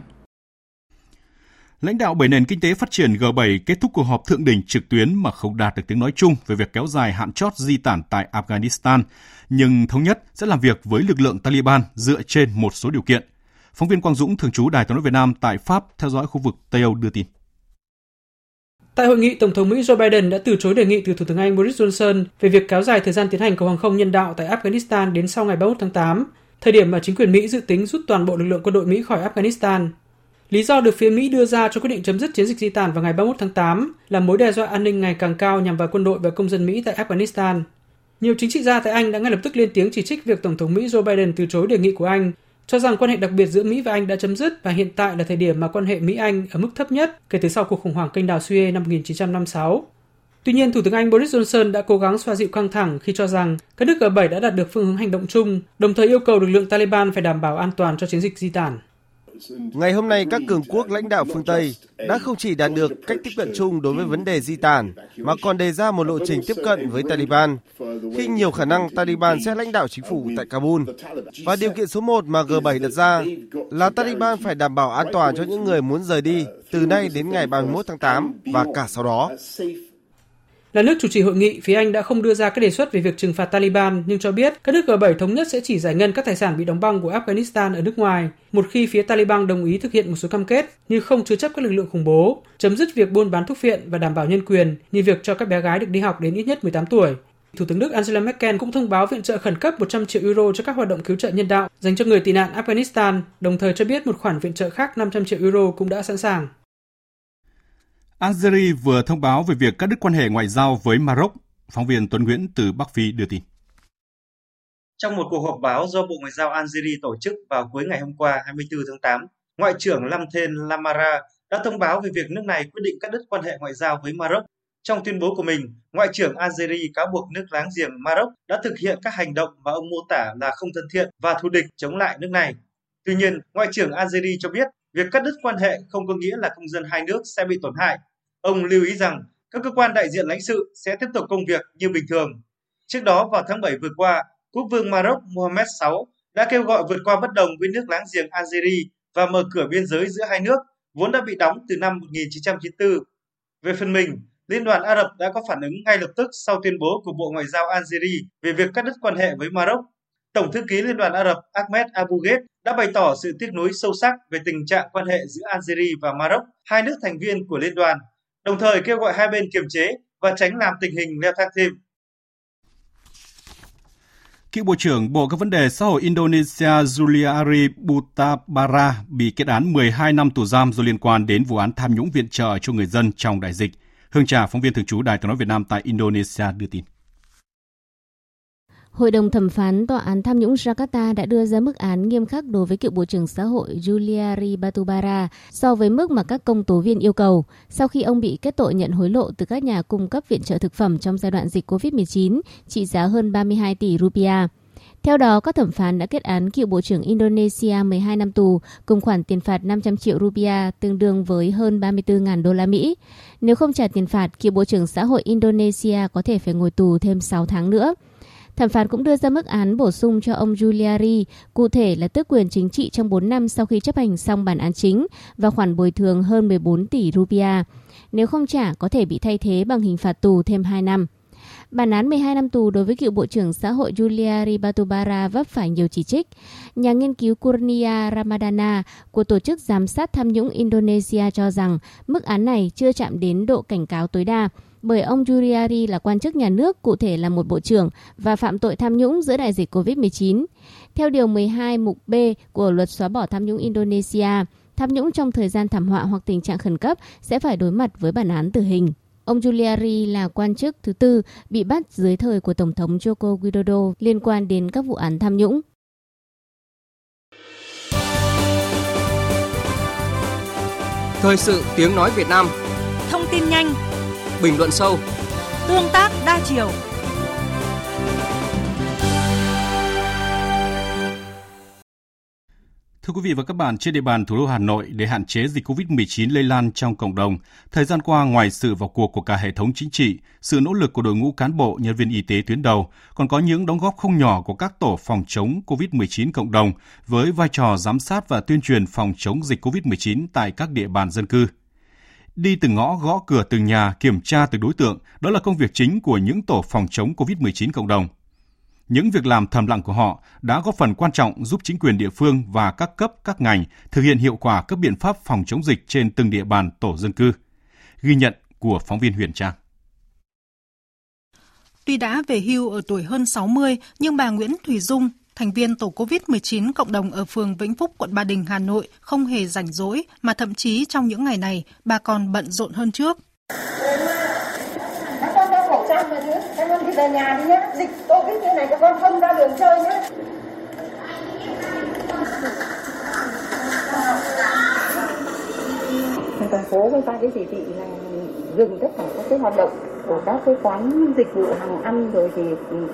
Lãnh đạo bảy nền kinh tế phát triển G7 kết thúc cuộc họp thượng đỉnh trực tuyến mà không đạt được tiếng nói chung về việc kéo dài hạn chót di tản tại Afghanistan, nhưng thống nhất sẽ làm việc với lực lượng Taliban dựa trên một số điều kiện. Phóng viên Quang Dũng, thường trú Đài tiếng nói Việt Nam tại Pháp theo dõi khu vực Tây Âu đưa tin. Tại hội nghị, Tổng thống Mỹ Joe Biden đã từ chối đề nghị từ Thủ tướng Anh Boris Johnson về việc kéo dài thời gian tiến hành cầu hàng không nhân đạo tại Afghanistan đến sau ngày 31 tháng 8, thời điểm mà chính quyền Mỹ dự tính rút toàn bộ lực lượng quân đội Mỹ khỏi Afghanistan. Lý do được phía Mỹ đưa ra cho quyết định chấm dứt chiến dịch di tản vào ngày 31 tháng 8 là mối đe dọa an ninh ngày càng cao nhằm vào quân đội và công dân Mỹ tại Afghanistan. Nhiều chính trị gia tại Anh đã ngay lập tức lên tiếng chỉ trích việc Tổng thống Mỹ Joe Biden từ chối đề nghị của Anh, cho rằng quan hệ đặc biệt giữa Mỹ và Anh đã chấm dứt và hiện tại là thời điểm mà quan hệ Mỹ-Anh ở mức thấp nhất kể từ sau cuộc khủng hoảng kênh đào Suez năm 1956. Tuy nhiên, Thủ tướng Anh Boris Johnson đã cố gắng xoa dịu căng thẳng khi cho rằng các nước G7 đã đạt được phương hướng hành động chung, đồng thời yêu cầu lực lượng Taliban phải đảm bảo an toàn cho chiến dịch di tản. Ngày hôm nay, các cường quốc lãnh đạo phương Tây đã không chỉ đạt được cách tiếp cận chung đối với vấn đề di tản, mà còn đề ra một lộ trình tiếp cận với Taliban, khi nhiều khả năng Taliban sẽ lãnh đạo chính phủ tại Kabul. Và điều kiện số 1 mà G7 đặt ra là Taliban phải đảm bảo an toàn cho những người muốn rời đi từ nay đến ngày 31 tháng 8 và cả sau đó. Là nước chủ trì hội nghị, phía Anh đã không đưa ra các đề xuất về việc trừng phạt Taliban nhưng cho biết các nước G7 thống nhất sẽ chỉ giải ngân các tài sản bị đóng băng của Afghanistan ở nước ngoài, một khi phía Taliban đồng ý thực hiện một số cam kết như không chứa chấp các lực lượng khủng bố, chấm dứt việc buôn bán thuốc phiện và đảm bảo nhân quyền như việc cho các bé gái được đi học đến ít nhất 18 tuổi. Thủ tướng Đức Angela Merkel cũng thông báo viện trợ khẩn cấp 100 triệu euro cho các hoạt động cứu trợ nhân đạo dành cho người tị nạn Afghanistan, đồng thời cho biết một khoản viện trợ khác 500 triệu euro cũng đã sẵn sàng. Algeria vừa thông báo về việc cắt đứt quan hệ ngoại giao với Maroc. Phóng viên Tuấn Nguyễn từ Bắc Phi đưa tin. Trong một cuộc họp báo do Bộ Ngoại giao Algeria tổ chức vào cuối ngày hôm qua 24 tháng 8, Ngoại trưởng Lamthen Lamara đã thông báo về việc nước này quyết định cắt đứt quan hệ ngoại giao với Maroc. Trong tuyên bố của mình, Ngoại trưởng Algeria cáo buộc nước láng giềng Maroc đã thực hiện các hành động mà ông mô tả là không thân thiện và thù địch chống lại nước này. Tuy nhiên, Ngoại trưởng Algeria cho biết Việc cắt đứt quan hệ không có nghĩa là công dân hai nước sẽ bị tổn hại. Ông lưu ý rằng các cơ quan đại diện lãnh sự sẽ tiếp tục công việc như bình thường. Trước đó vào tháng 7 vừa qua, quốc vương Maroc Mohammed VI đã kêu gọi vượt qua bất đồng với nước láng giềng Algeria và mở cửa biên giới giữa hai nước, vốn đã bị đóng từ năm 1994. Về phần mình, Liên đoàn Ả Rập đã có phản ứng ngay lập tức sau tuyên bố của Bộ Ngoại giao Algeria về việc cắt đứt quan hệ với Maroc Tổng thư ký Liên đoàn Ả Rập Ahmed Abu Ghed đã bày tỏ sự tiếc nuối sâu sắc về tình trạng quan hệ giữa Algeria và Maroc, hai nước thành viên của liên đoàn, đồng thời kêu gọi hai bên kiềm chế và tránh làm tình hình leo thang thêm. Cựu Bộ trưởng Bộ các vấn đề xã hội Indonesia Juliari Butabara bị kết án 12 năm tù giam do liên quan đến vụ án tham nhũng viện trợ cho người dân trong đại dịch. Hương Trà, phóng viên thường trú Đài tiếng nói Việt Nam tại Indonesia đưa tin. Hội đồng thẩm phán Tòa án tham nhũng Jakarta đã đưa ra mức án nghiêm khắc đối với cựu Bộ trưởng Xã hội Juliari Batubara so với mức mà các công tố viên yêu cầu sau khi ông bị kết tội nhận hối lộ từ các nhà cung cấp viện trợ thực phẩm trong giai đoạn dịch COVID-19 trị giá hơn 32 tỷ rupiah. Theo đó, các thẩm phán đã kết án cựu Bộ trưởng Indonesia 12 năm tù cùng khoản tiền phạt 500 triệu rupiah tương đương với hơn 34.000 đô la Mỹ. Nếu không trả tiền phạt, cựu Bộ trưởng Xã hội Indonesia có thể phải ngồi tù thêm 6 tháng nữa. Thẩm phán cũng đưa ra mức án bổ sung cho ông Giuliani, cụ thể là tước quyền chính trị trong 4 năm sau khi chấp hành xong bản án chính và khoản bồi thường hơn 14 tỷ rupia. Nếu không trả, có thể bị thay thế bằng hình phạt tù thêm 2 năm. Bản án 12 năm tù đối với cựu Bộ trưởng Xã hội Julia Batubara vấp phải nhiều chỉ trích. Nhà nghiên cứu Kurnia Ramadana của Tổ chức Giám sát Tham nhũng Indonesia cho rằng mức án này chưa chạm đến độ cảnh cáo tối đa bởi ông Juriari là quan chức nhà nước, cụ thể là một bộ trưởng và phạm tội tham nhũng giữa đại dịch COVID-19. Theo Điều 12 mục B của luật xóa bỏ tham nhũng Indonesia, tham nhũng trong thời gian thảm họa hoặc tình trạng khẩn cấp sẽ phải đối mặt với bản án tử hình. Ông Giuliani là quan chức thứ tư bị bắt dưới thời của Tổng thống Joko Widodo liên quan đến các vụ án tham nhũng. Thời sự tiếng nói Việt Nam Thông tin nhanh Bình luận sâu Tương tác đa chiều Thưa quý vị và các bạn, trên địa bàn thủ đô Hà Nội để hạn chế dịch COVID-19 lây lan trong cộng đồng, thời gian qua ngoài sự vào cuộc của cả hệ thống chính trị, sự nỗ lực của đội ngũ cán bộ, nhân viên y tế tuyến đầu, còn có những đóng góp không nhỏ của các tổ phòng chống COVID-19 cộng đồng với vai trò giám sát và tuyên truyền phòng chống dịch COVID-19 tại các địa bàn dân cư. Đi từng ngõ gõ cửa từng nhà kiểm tra từng đối tượng, đó là công việc chính của những tổ phòng chống COVID-19 cộng đồng. Những việc làm thầm lặng của họ đã góp phần quan trọng giúp chính quyền địa phương và các cấp, các ngành thực hiện hiệu quả các biện pháp phòng chống dịch trên từng địa bàn tổ dân cư. Ghi nhận của phóng viên Huyền Trang. Tuy đã về hưu ở tuổi hơn 60, nhưng bà Nguyễn Thủy Dung, thành viên tổ COVID-19 cộng đồng ở phường Vĩnh Phúc, quận Ba Đình, Hà Nội không hề rảnh rỗi, mà thậm chí trong những ngày này bà còn bận rộn hơn trước. Các con đeo khẩu trang mà chứ các con thì về nhà đi nhé dịch covid như này các con không ra đường chơi nhé thành phố với ta cái chỉ thị là dừng tất cả các cái hoạt động của các cái quán dịch vụ hàng ăn rồi thì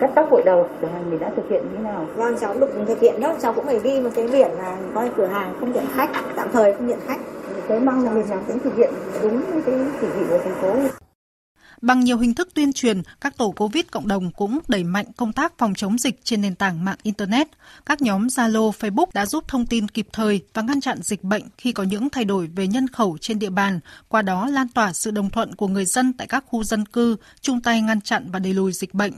cắt tóc gội đầu cửa hàng mình đã thực hiện như thế nào? Vâng, cháu được thực hiện đó, cháu cũng phải ghi một cái biển là coi cửa hàng không nhận khách, tạm thời không nhận khách. Thế mong là mình làm cũng thực hiện đúng cái chỉ thị của thành phố. Bằng nhiều hình thức tuyên truyền, các tổ COVID cộng đồng cũng đẩy mạnh công tác phòng chống dịch trên nền tảng mạng Internet. Các nhóm Zalo, Facebook đã giúp thông tin kịp thời và ngăn chặn dịch bệnh khi có những thay đổi về nhân khẩu trên địa bàn, qua đó lan tỏa sự đồng thuận của người dân tại các khu dân cư, chung tay ngăn chặn và đẩy lùi dịch bệnh.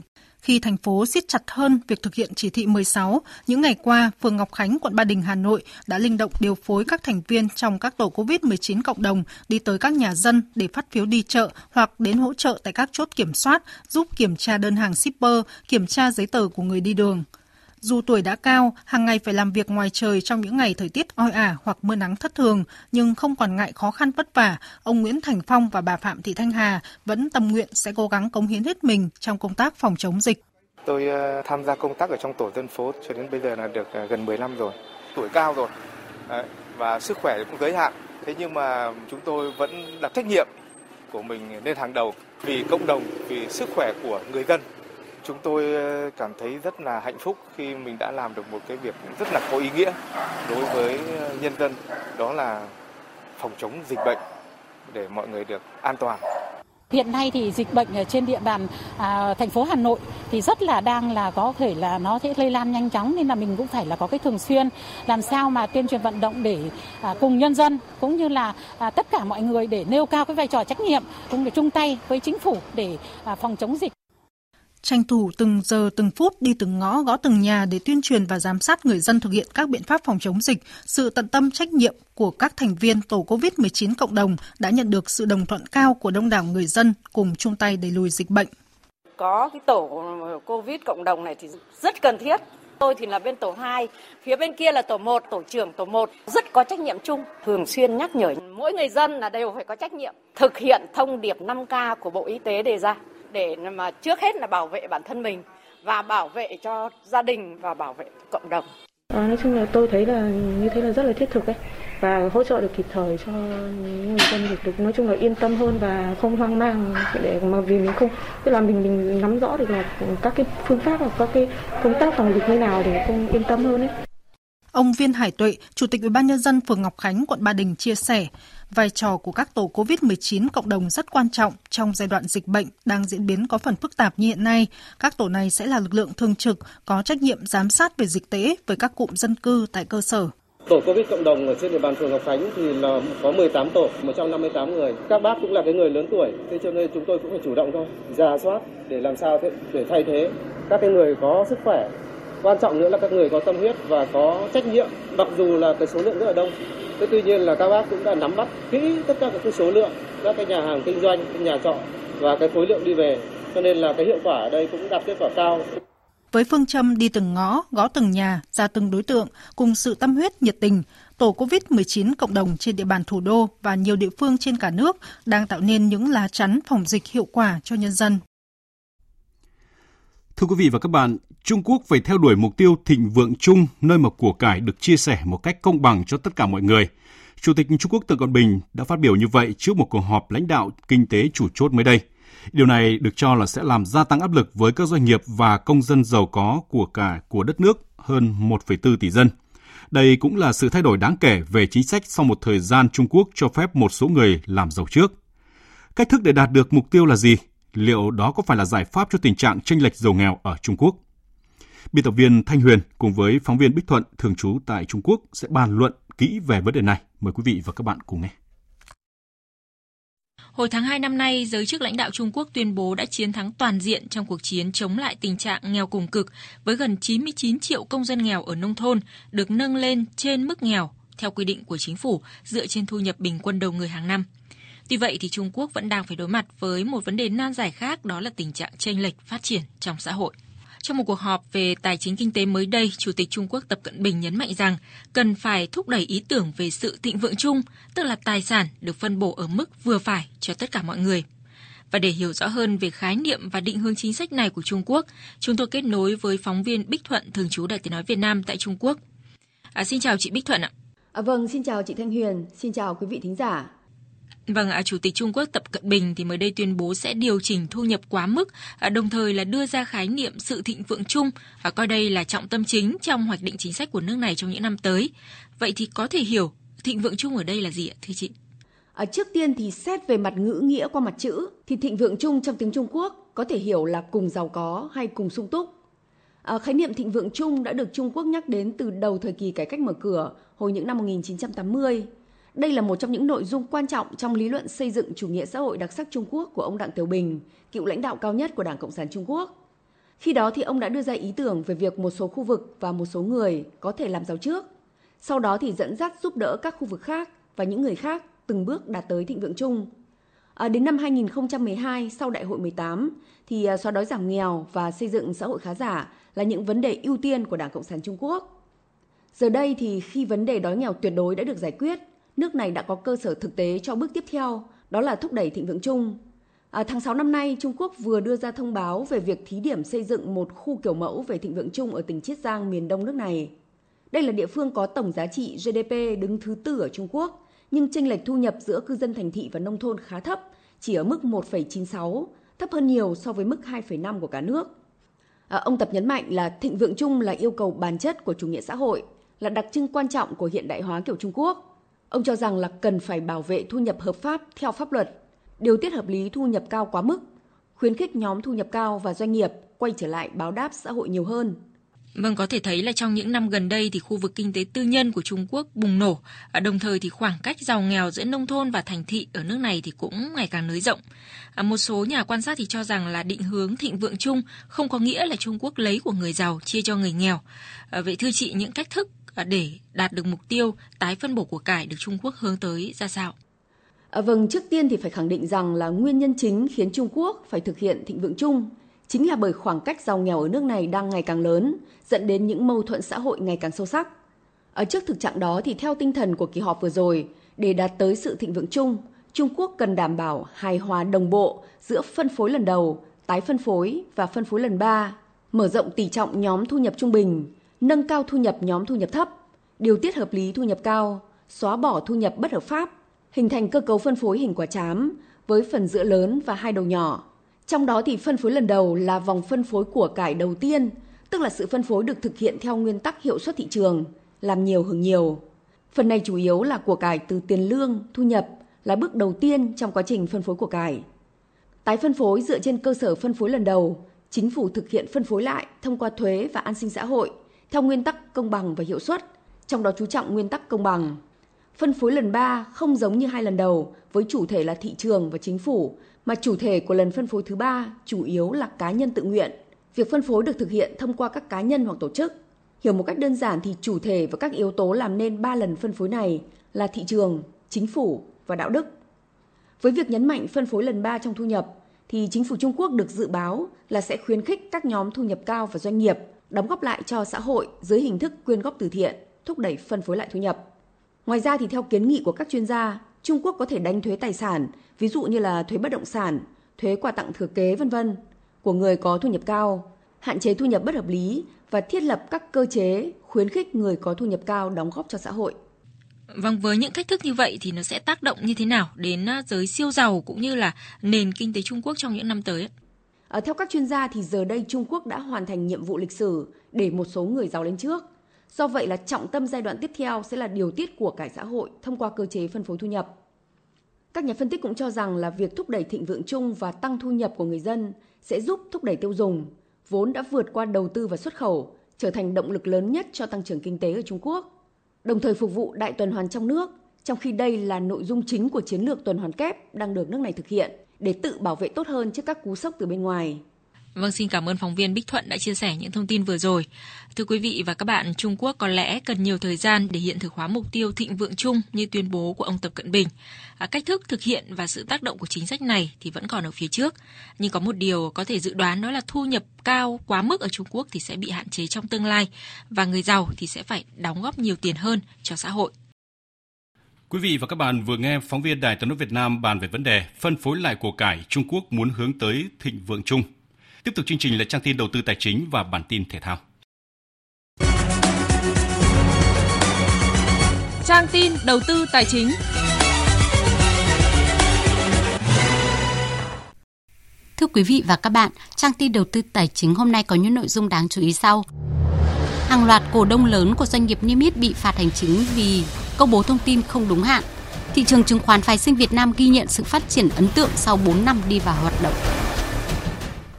Khi thành phố siết chặt hơn việc thực hiện chỉ thị 16, những ngày qua, phường Ngọc Khánh, quận Ba Đình, Hà Nội đã linh động điều phối các thành viên trong các tổ COVID-19 cộng đồng đi tới các nhà dân để phát phiếu đi chợ hoặc đến hỗ trợ tại các chốt kiểm soát, giúp kiểm tra đơn hàng shipper, kiểm tra giấy tờ của người đi đường. Dù tuổi đã cao, hàng ngày phải làm việc ngoài trời trong những ngày thời tiết oi ả hoặc mưa nắng thất thường, nhưng không còn ngại khó khăn vất vả, ông Nguyễn Thành Phong và bà Phạm Thị Thanh Hà vẫn tâm nguyện sẽ cố gắng cống hiến hết mình trong công tác phòng chống dịch. Tôi ờ, tham gia công tác ở trong tổ dân phố cho đến bây giờ là được ờ, gần 10 năm rồi. Tuổi cao rồi và sức khỏe cũng giới hạn. Thế nhưng mà chúng tôi vẫn đặt trách nhiệm của mình lên hàng đầu vì cộng đồng, vì sức khỏe của người dân Chúng tôi ờ, cảm thấy rất là hạnh phúc khi mình đã làm được một cái việc rất là có ý nghĩa đối với ờ, nhân dân, đó là phòng chống dịch bệnh để mọi người được an toàn. Hiện nay thì dịch bệnh ở trên địa bàn à, thành phố Hà Nội thì rất là đang là có thể là nó sẽ lây lan nhanh chóng nên là mình cũng phải là có cái thường xuyên làm sao mà tuyên truyền vận động để à, cùng nhân dân cũng như là à, tất cả mọi người để nêu cao cái vai trò trách nhiệm cũng để chung tay với chính phủ để à, phòng chống dịch tranh thủ từng giờ từng phút đi từng ngõ gõ từng nhà để tuyên truyền và giám sát người dân thực hiện các biện pháp phòng chống dịch, sự tận tâm trách nhiệm của các thành viên tổ COVID-19 cộng đồng đã nhận được sự đồng thuận cao của đông đảo người dân cùng chung tay đẩy lùi dịch bệnh. Có cái tổ COVID cộng đồng này thì rất cần thiết. Tôi thì là bên tổ 2, phía bên kia là tổ 1, tổ trưởng tổ 1, rất có trách nhiệm chung, thường xuyên nhắc nhở mỗi người dân là đều phải có trách nhiệm thực hiện thông điệp 5K của Bộ Y tế đề ra để mà trước hết là bảo vệ bản thân mình và bảo vệ cho gia đình và bảo vệ cộng đồng. À, nói chung là tôi thấy là như thế là rất là thiết thực ấy và hỗ trợ được kịp thời cho người dân được, được nói chung là yên tâm hơn và không hoang mang để mà vì mình không tức là mình mình nắm rõ được là các cái phương pháp và các cái công tác phòng dịch như nào để không yên tâm hơn ấy. Ông Viên Hải Tuệ, Chủ tịch Ủy ban nhân dân phường Ngọc Khánh, quận Ba Đình chia sẻ, vai trò của các tổ COVID-19 cộng đồng rất quan trọng trong giai đoạn dịch bệnh đang diễn biến có phần phức tạp như hiện nay. Các tổ này sẽ là lực lượng thường trực có trách nhiệm giám sát về dịch tễ với các cụm dân cư tại cơ sở. Tổ Covid cộng đồng ở trên địa bàn phường Ngọc Khánh thì là có 18 tổ, 158 người. Các bác cũng là cái người lớn tuổi, thế cho nên chúng tôi cũng phải chủ động thôi, giả soát để làm sao thế, để thay thế các cái người có sức khỏe. Quan trọng nữa là các người có tâm huyết và có trách nhiệm, mặc dù là cái số lượng rất là đông. Thế tuy nhiên là các bác cũng đã nắm bắt kỹ tất cả các cái số lượng, các cái nhà hàng kinh doanh, cái nhà trọ và cái khối lượng đi về. Cho nên là cái hiệu quả ở đây cũng đạt kết quả cao. Với phương châm đi từng ngõ, gõ từng nhà, ra từng đối tượng, cùng sự tâm huyết nhiệt tình, tổ COVID-19 cộng đồng trên địa bàn thủ đô và nhiều địa phương trên cả nước đang tạo nên những lá chắn phòng dịch hiệu quả cho nhân dân. Thưa quý vị và các bạn, Trung Quốc phải theo đuổi mục tiêu thịnh vượng chung nơi mà của cải được chia sẻ một cách công bằng cho tất cả mọi người. Chủ tịch Trung Quốc Tập Cận Bình đã phát biểu như vậy trước một cuộc họp lãnh đạo kinh tế chủ chốt mới đây – Điều này được cho là sẽ làm gia tăng áp lực với các doanh nghiệp và công dân giàu có của cả của đất nước hơn 1,4 tỷ dân. Đây cũng là sự thay đổi đáng kể về chính sách sau một thời gian Trung Quốc cho phép một số người làm giàu trước. Cách thức để đạt được mục tiêu là gì? Liệu đó có phải là giải pháp cho tình trạng tranh lệch giàu nghèo ở Trung Quốc? Biên tập viên Thanh Huyền cùng với phóng viên Bích Thuận thường trú tại Trung Quốc sẽ bàn luận kỹ về vấn đề này. Mời quý vị và các bạn cùng nghe. Hồi tháng 2 năm nay, giới chức lãnh đạo Trung Quốc tuyên bố đã chiến thắng toàn diện trong cuộc chiến chống lại tình trạng nghèo cùng cực với gần 99 triệu công dân nghèo ở nông thôn được nâng lên trên mức nghèo theo quy định của chính phủ dựa trên thu nhập bình quân đầu người hàng năm. Tuy vậy thì Trung Quốc vẫn đang phải đối mặt với một vấn đề nan giải khác đó là tình trạng chênh lệch phát triển trong xã hội. Trong một cuộc họp về tài chính kinh tế mới đây, Chủ tịch Trung Quốc Tập Cận Bình nhấn mạnh rằng cần phải thúc đẩy ý tưởng về sự thịnh vượng chung, tức là tài sản được phân bổ ở mức vừa phải cho tất cả mọi người. Và để hiểu rõ hơn về khái niệm và định hướng chính sách này của Trung Quốc, chúng tôi kết nối với phóng viên Bích Thuận, thường trú Đại tiếng nói Việt Nam tại Trung Quốc. À, xin chào chị Bích Thuận ạ. À, vâng, xin chào chị Thanh Huyền, xin chào quý vị thính giả. Vâng, à, Chủ tịch Trung Quốc Tập Cận Bình thì mới đây tuyên bố sẽ điều chỉnh thu nhập quá mức, à, đồng thời là đưa ra khái niệm sự thịnh vượng chung, và coi đây là trọng tâm chính trong hoạch định chính sách của nước này trong những năm tới. Vậy thì có thể hiểu thịnh vượng chung ở đây là gì ạ, thưa chị? À, trước tiên thì xét về mặt ngữ nghĩa qua mặt chữ, thì thịnh vượng chung trong tiếng Trung Quốc có thể hiểu là cùng giàu có hay cùng sung túc. À, khái niệm thịnh vượng chung đã được Trung Quốc nhắc đến từ đầu thời kỳ cải cách mở cửa hồi những năm 1980 đây là một trong những nội dung quan trọng trong lý luận xây dựng chủ nghĩa xã hội đặc sắc Trung Quốc của ông Đặng Tiểu Bình, cựu lãnh đạo cao nhất của Đảng Cộng sản Trung Quốc. Khi đó thì ông đã đưa ra ý tưởng về việc một số khu vực và một số người có thể làm giàu trước. Sau đó thì dẫn dắt giúp đỡ các khu vực khác và những người khác từng bước đạt tới thịnh vượng chung. À, đến năm 2012 sau đại hội 18 thì à, xóa đói giảm nghèo và xây dựng xã hội khá giả là những vấn đề ưu tiên của Đảng Cộng sản Trung Quốc. Giờ đây thì khi vấn đề đói nghèo tuyệt đối đã được giải quyết nước này đã có cơ sở thực tế cho bước tiếp theo, đó là thúc đẩy thịnh vượng chung. À, tháng 6 năm nay, Trung Quốc vừa đưa ra thông báo về việc thí điểm xây dựng một khu kiểu mẫu về thịnh vượng chung ở tỉnh Chiết Giang, miền đông nước này. Đây là địa phương có tổng giá trị GDP đứng thứ tư ở Trung Quốc, nhưng chênh lệch thu nhập giữa cư dân thành thị và nông thôn khá thấp, chỉ ở mức 1,96, thấp hơn nhiều so với mức 2,5 của cả nước. À, ông Tập nhấn mạnh là thịnh vượng chung là yêu cầu bản chất của chủ nghĩa xã hội, là đặc trưng quan trọng của hiện đại hóa kiểu Trung Quốc – Ông cho rằng là cần phải bảo vệ thu nhập hợp pháp theo pháp luật, điều tiết hợp lý thu nhập cao quá mức, khuyến khích nhóm thu nhập cao và doanh nghiệp quay trở lại báo đáp xã hội nhiều hơn. Vâng, có thể thấy là trong những năm gần đây thì khu vực kinh tế tư nhân của Trung Quốc bùng nổ, à, đồng thời thì khoảng cách giàu nghèo giữa nông thôn và thành thị ở nước này thì cũng ngày càng nới rộng. À, một số nhà quan sát thì cho rằng là định hướng thịnh vượng chung không có nghĩa là Trung Quốc lấy của người giàu chia cho người nghèo. À, vậy thưa chị, những cách thức để đạt được mục tiêu tái phân bổ của cải được Trung Quốc hướng tới ra sao? À, vâng, trước tiên thì phải khẳng định rằng là nguyên nhân chính khiến Trung Quốc phải thực hiện thịnh vượng chung chính là bởi khoảng cách giàu nghèo ở nước này đang ngày càng lớn, dẫn đến những mâu thuẫn xã hội ngày càng sâu sắc. Ở trước thực trạng đó thì theo tinh thần của kỳ họp vừa rồi, để đạt tới sự thịnh vượng chung, Trung Quốc cần đảm bảo hài hòa đồng bộ giữa phân phối lần đầu, tái phân phối và phân phối lần ba, mở rộng tỷ trọng nhóm thu nhập trung bình, nâng cao thu nhập nhóm thu nhập thấp, điều tiết hợp lý thu nhập cao, xóa bỏ thu nhập bất hợp pháp, hình thành cơ cấu phân phối hình quả chám với phần giữa lớn và hai đầu nhỏ. Trong đó thì phân phối lần đầu là vòng phân phối của cải đầu tiên, tức là sự phân phối được thực hiện theo nguyên tắc hiệu suất thị trường, làm nhiều hưởng nhiều. Phần này chủ yếu là của cải từ tiền lương, thu nhập là bước đầu tiên trong quá trình phân phối của cải. Tái phân phối dựa trên cơ sở phân phối lần đầu, chính phủ thực hiện phân phối lại thông qua thuế và an sinh xã hội theo nguyên tắc công bằng và hiệu suất, trong đó chú trọng nguyên tắc công bằng. Phân phối lần 3 không giống như hai lần đầu với chủ thể là thị trường và chính phủ, mà chủ thể của lần phân phối thứ ba chủ yếu là cá nhân tự nguyện. Việc phân phối được thực hiện thông qua các cá nhân hoặc tổ chức. Hiểu một cách đơn giản thì chủ thể và các yếu tố làm nên 3 lần phân phối này là thị trường, chính phủ và đạo đức. Với việc nhấn mạnh phân phối lần 3 trong thu nhập, thì chính phủ Trung Quốc được dự báo là sẽ khuyến khích các nhóm thu nhập cao và doanh nghiệp đóng góp lại cho xã hội dưới hình thức quyên góp từ thiện, thúc đẩy phân phối lại thu nhập. Ngoài ra thì theo kiến nghị của các chuyên gia, Trung Quốc có thể đánh thuế tài sản, ví dụ như là thuế bất động sản, thuế quà tặng thừa kế vân vân của người có thu nhập cao, hạn chế thu nhập bất hợp lý và thiết lập các cơ chế khuyến khích người có thu nhập cao đóng góp cho xã hội. Vâng, với những thách thức như vậy thì nó sẽ tác động như thế nào đến à, giới siêu giàu cũng như là nền kinh tế Trung Quốc trong những năm tới? À, theo các chuyên gia thì giờ đây Trung Quốc đã hoàn thành nhiệm vụ lịch sử để một số người giàu lên trước. Do vậy là trọng tâm giai đoạn tiếp theo sẽ là điều tiết của cải xã hội thông qua cơ chế phân phối thu nhập. Các nhà phân tích cũng cho rằng là việc thúc đẩy thịnh vượng chung và tăng thu nhập của người dân sẽ giúp thúc đẩy tiêu dùng, vốn đã vượt qua đầu tư và xuất khẩu, trở thành động lực lớn nhất cho tăng trưởng kinh tế ở Trung Quốc. Đồng thời phục vụ đại tuần hoàn trong nước, trong khi đây là nội dung chính của chiến lược tuần hoàn kép đang được nước này thực hiện để tự bảo vệ tốt hơn trước các cú sốc từ bên ngoài. Vâng, xin cảm ơn phóng viên Bích Thuận đã chia sẻ những thông tin vừa rồi. Thưa quý vị và các bạn, Trung Quốc có lẽ cần nhiều thời gian để hiện thực hóa mục tiêu thịnh vượng chung như tuyên bố của ông Tập Cận Bình. À, cách thức thực hiện và sự tác động của chính sách này thì vẫn còn ở phía trước. Nhưng có một điều có thể dự đoán đó là thu nhập cao quá mức ở Trung Quốc thì sẽ bị hạn chế trong tương lai và người giàu thì sẽ phải đóng góp nhiều tiền hơn cho xã hội. Quý vị và các bạn vừa nghe phóng viên Đài Tiếng nói Việt Nam bàn về vấn đề phân phối lại của cải Trung Quốc muốn hướng tới thịnh vượng chung. Tiếp tục chương trình là trang tin đầu tư tài chính và bản tin thể thao. Trang tin đầu tư tài chính. Thưa quý vị và các bạn, trang tin đầu tư tài chính hôm nay có những nội dung đáng chú ý sau. Hàng loạt cổ đông lớn của doanh nghiệp niêm yết bị phạt hành chính vì công bố thông tin không đúng hạn. Thị trường chứng khoán phái sinh Việt Nam ghi nhận sự phát triển ấn tượng sau 4 năm đi vào hoạt động.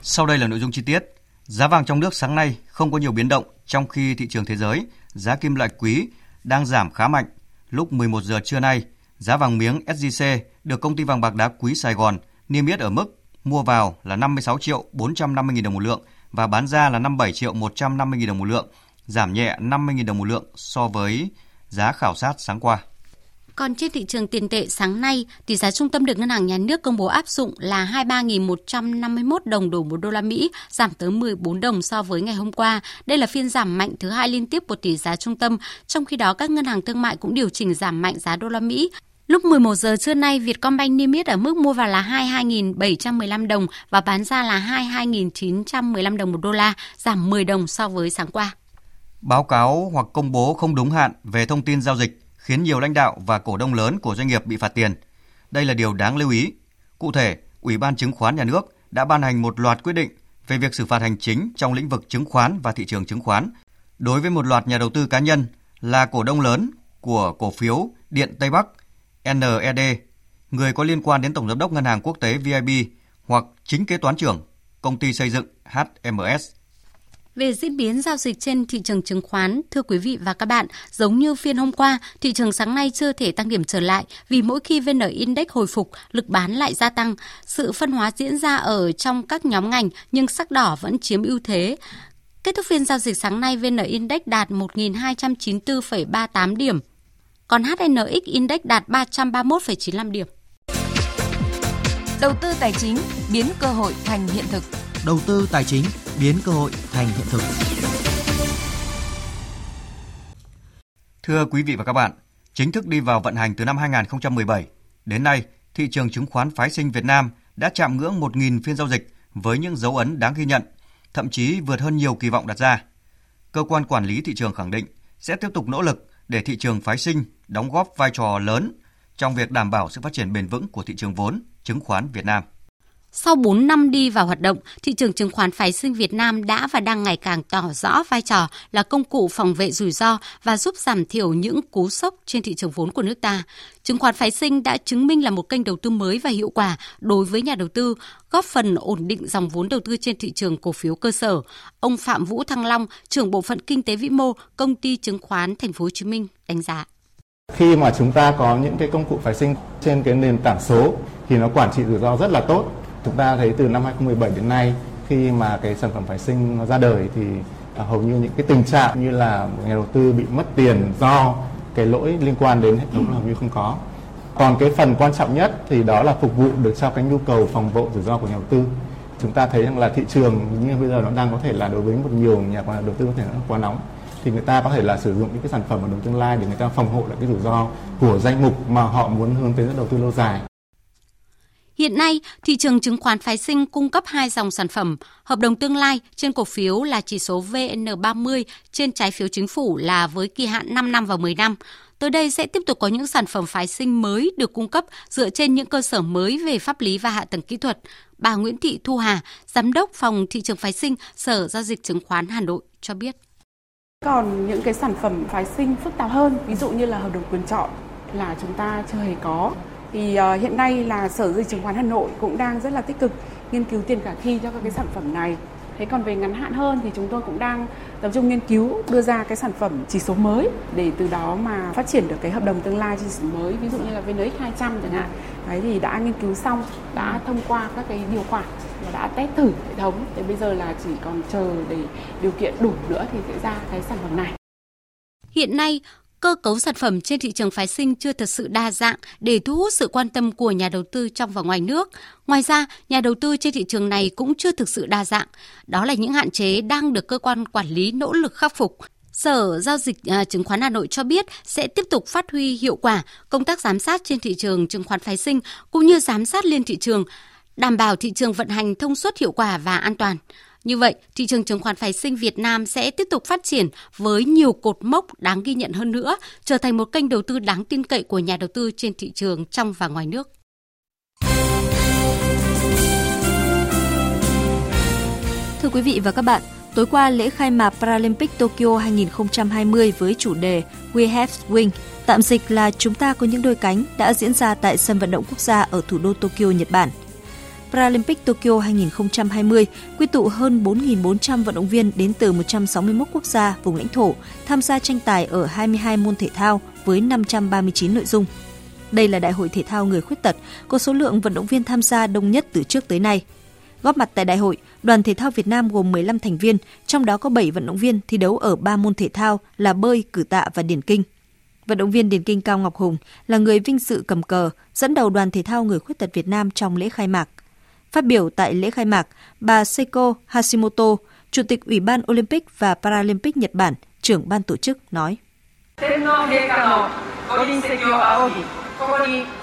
Sau đây là nội dung chi tiết. Giá vàng trong nước sáng nay không có nhiều biến động trong khi thị trường thế giới, giá kim loại quý đang giảm khá mạnh. Lúc 11 giờ trưa nay, giá vàng miếng SJC được công ty vàng bạc đá quý Sài Gòn niêm yết ở mức mua vào là 56 triệu 450 000 đồng một lượng và bán ra là 57 triệu 150 000 đồng một lượng, giảm nhẹ 50 000 đồng một lượng so với giá khảo sát sáng qua. Còn trên thị trường tiền tệ sáng nay, tỷ giá trung tâm được Ngân hàng Nhà nước công bố áp dụng là 23.151 đồng đổi một đô la Mỹ, giảm tới 14 đồng so với ngày hôm qua. Đây là phiên giảm mạnh thứ hai liên tiếp của tỷ giá trung tâm. Trong khi đó, các ngân hàng thương mại cũng điều chỉnh giảm mạnh giá đô la Mỹ. Lúc 11 giờ trưa nay, Vietcombank niêm yết ở mức mua vào là 22.715 đồng và bán ra là 22.915 đồng một đô la, giảm 10 đồng so với sáng qua. Báo cáo hoặc công bố không đúng hạn về thông tin giao dịch khiến nhiều lãnh đạo và cổ đông lớn của doanh nghiệp bị phạt tiền. Đây là điều đáng lưu ý. Cụ thể, Ủy ban Chứng khoán Nhà nước đã ban hành một loạt quyết định về việc xử phạt hành chính trong lĩnh vực chứng khoán và thị trường chứng khoán đối với một loạt nhà đầu tư cá nhân là cổ đông lớn của cổ phiếu Điện Tây Bắc NED, người có liên quan đến Tổng Giám đốc Ngân hàng Quốc tế VIB hoặc chính kế toán trưởng công ty xây dựng HMS. Về diễn biến giao dịch trên thị trường chứng khoán, thưa quý vị và các bạn, giống như phiên hôm qua, thị trường sáng nay chưa thể tăng điểm trở lại vì mỗi khi VN Index hồi phục, lực bán lại gia tăng. Sự phân hóa diễn ra ở trong các nhóm ngành nhưng sắc đỏ vẫn chiếm ưu thế. Kết thúc phiên giao dịch sáng nay, VN Index đạt 1.294,38 điểm, còn HNX Index đạt 331,95 điểm. Đầu tư tài chính biến cơ hội thành hiện thực đầu tư tài chính biến cơ hội thành hiện thực. Thưa quý vị và các bạn, chính thức đi vào vận hành từ năm 2017, đến nay, thị trường chứng khoán phái sinh Việt Nam đã chạm ngưỡng 1.000 phiên giao dịch với những dấu ấn đáng ghi nhận, thậm chí vượt hơn nhiều kỳ vọng đặt ra. Cơ quan quản lý thị trường khẳng định sẽ tiếp tục nỗ lực để thị trường phái sinh đóng góp vai trò lớn trong việc đảm bảo sự phát triển bền vững của thị trường vốn chứng khoán Việt Nam. Sau 4 năm đi vào hoạt động, thị trường chứng khoán phái sinh Việt Nam đã và đang ngày càng tỏ rõ vai trò là công cụ phòng vệ rủi ro và giúp giảm thiểu những cú sốc trên thị trường vốn của nước ta. Chứng khoán phái sinh đã chứng minh là một kênh đầu tư mới và hiệu quả đối với nhà đầu tư, góp phần ổn định dòng vốn đầu tư trên thị trường cổ phiếu cơ sở. Ông Phạm Vũ Thăng Long, trưởng bộ phận kinh tế vĩ mô, công ty chứng khoán Thành phố Hồ Chí Minh đánh giá. Khi mà chúng ta có những cái công cụ phái sinh trên cái nền tảng số thì nó quản trị rủi ro rất là tốt Chúng ta thấy từ năm 2017 đến nay khi mà cái sản phẩm phái sinh nó ra đời thì à, hầu như những cái tình trạng như là nhà đầu tư bị mất tiền do cái lỗi liên quan đến hệ thống hầu như không có. Còn cái phần quan trọng nhất thì đó là phục vụ được cho cái nhu cầu phòng hộ rủi ro của nhà đầu tư. Chúng ta thấy rằng là thị trường như bây giờ nó đang có thể là đối với một nhiều nhà đầu tư có thể nó quá nóng thì người ta có thể là sử dụng những cái sản phẩm ở đầu tương lai để người ta phòng hộ lại cái rủi ro của danh mục mà họ muốn hướng tới đầu tư lâu dài. Hiện nay, thị trường chứng khoán phái sinh cung cấp hai dòng sản phẩm, hợp đồng tương lai trên cổ phiếu là chỉ số VN30, trên trái phiếu chính phủ là với kỳ hạn 5 năm và 10 năm. Tới đây sẽ tiếp tục có những sản phẩm phái sinh mới được cung cấp dựa trên những cơ sở mới về pháp lý và hạ tầng kỹ thuật. Bà Nguyễn Thị Thu Hà, Giám đốc phòng thị trường phái sinh Sở Giao dịch Chứng khoán Hà Nội cho biết. Còn những cái sản phẩm phái sinh phức tạp hơn, ví dụ như là hợp đồng quyền chọn là chúng ta chưa hề có thì uh, hiện nay là Sở Giao dịch Chứng khoán Hà Nội cũng đang rất là tích cực nghiên cứu tiền khả thi cho các cái sản phẩm này. Thế còn về ngắn hạn hơn thì chúng tôi cũng đang tập trung nghiên cứu đưa ra cái sản phẩm chỉ số mới để từ đó mà phát triển được cái hợp đồng tương lai chỉ số mới ví dụ như là VNX 200 chẳng hạn. Đấy thì đã nghiên cứu xong, đã thông qua các cái điều khoản và đã test thử hệ thống. Thì bây giờ là chỉ còn chờ để điều kiện đủ nữa thì sẽ ra cái sản phẩm này. Hiện nay, cơ cấu sản phẩm trên thị trường phái sinh chưa thật sự đa dạng để thu hút sự quan tâm của nhà đầu tư trong và ngoài nước. Ngoài ra, nhà đầu tư trên thị trường này cũng chưa thực sự đa dạng. Đó là những hạn chế đang được cơ quan quản lý nỗ lực khắc phục. Sở Giao dịch à, Chứng khoán Hà Nội cho biết sẽ tiếp tục phát huy hiệu quả công tác giám sát trên thị trường chứng khoán phái sinh cũng như giám sát liên thị trường, đảm bảo thị trường vận hành thông suốt hiệu quả và an toàn. Như vậy, thị trường chứng khoán phái sinh Việt Nam sẽ tiếp tục phát triển với nhiều cột mốc đáng ghi nhận hơn nữa, trở thành một kênh đầu tư đáng tin cậy của nhà đầu tư trên thị trường trong và ngoài nước. Thưa quý vị và các bạn, tối qua lễ khai mạc Paralympic Tokyo 2020 với chủ đề We Have Wing, tạm dịch là chúng ta có những đôi cánh đã diễn ra tại sân vận động quốc gia ở thủ đô Tokyo, Nhật Bản – Paralympic Tokyo 2020 quy tụ hơn 4.400 vận động viên đến từ 161 quốc gia, vùng lãnh thổ tham gia tranh tài ở 22 môn thể thao với 539 nội dung. Đây là đại hội thể thao người khuyết tật có số lượng vận động viên tham gia đông nhất từ trước tới nay. Góp mặt tại đại hội, đoàn thể thao Việt Nam gồm 15 thành viên, trong đó có 7 vận động viên thi đấu ở 3 môn thể thao là bơi, cử tạ và điển kinh. Vận động viên điền kinh Cao Ngọc Hùng là người vinh dự cầm cờ, dẫn đầu đoàn thể thao người khuyết tật Việt Nam trong lễ khai mạc. Phát biểu tại lễ khai mạc, bà Seiko Hashimoto, Chủ tịch Ủy ban Olympic và Paralympic Nhật Bản, trưởng ban tổ chức nói.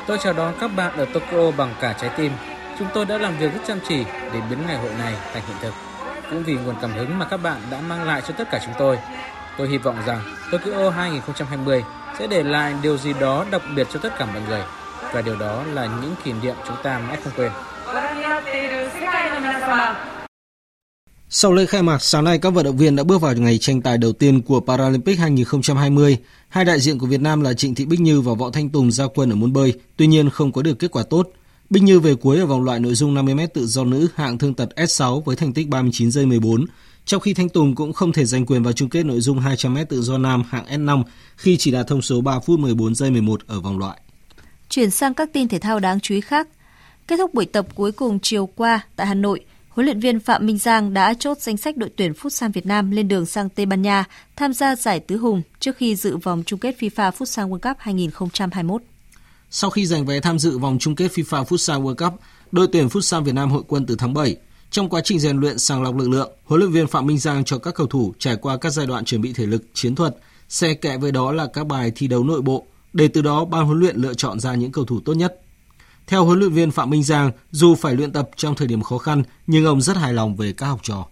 Tôi chào đón các bạn ở Tokyo bằng cả trái tim. Chúng tôi đã làm việc rất chăm chỉ để biến ngày hội này thành hiện thực. Cũng vì nguồn cảm hứng mà các bạn đã mang lại cho tất cả chúng tôi. Tôi hy vọng rằng Tokyo 2020 sẽ để lại điều gì đó đặc biệt cho tất cả mọi người. Và điều đó là những kỷ niệm chúng ta mãi không quên. Sau lễ khai mạc, sáng nay các vận động viên đã bước vào ngày tranh tài đầu tiên của Paralympic 2020. Hai đại diện của Việt Nam là Trịnh Thị Bích Như và Võ Thanh Tùng ra quân ở môn bơi, tuy nhiên không có được kết quả tốt. Bích Như về cuối ở vòng loại nội dung 50m tự do nữ hạng thương tật S6 với thành tích 39 giây 14, trong khi Thanh Tùng cũng không thể giành quyền vào chung kết nội dung 200m tự do nam hạng S5 khi chỉ đạt thông số 3 phút 14 giây 11 ở vòng loại. Chuyển sang các tin thể thao đáng chú ý khác. Kết thúc buổi tập cuối cùng chiều qua tại Hà Nội, huấn luyện viên Phạm Minh Giang đã chốt danh sách đội tuyển Futsal Việt Nam lên đường sang Tây Ban Nha tham gia giải tứ hùng trước khi dự vòng chung kết FIFA Futsal World Cup 2021. Sau khi giành vé tham dự vòng chung kết FIFA Futsal World Cup, đội tuyển Futsal Việt Nam hội quân từ tháng 7. Trong quá trình rèn luyện sàng lọc lực lượng, huấn luyện viên Phạm Minh Giang cho các cầu thủ trải qua các giai đoạn chuẩn bị thể lực, chiến thuật, xe kẹ với đó là các bài thi đấu nội bộ, để từ đó ban huấn luyện lựa chọn ra những cầu thủ tốt nhất. Theo huấn luyện viên Phạm Minh Giang, dù phải luyện tập trong thời điểm khó khăn, nhưng ông rất hài lòng về các học trò.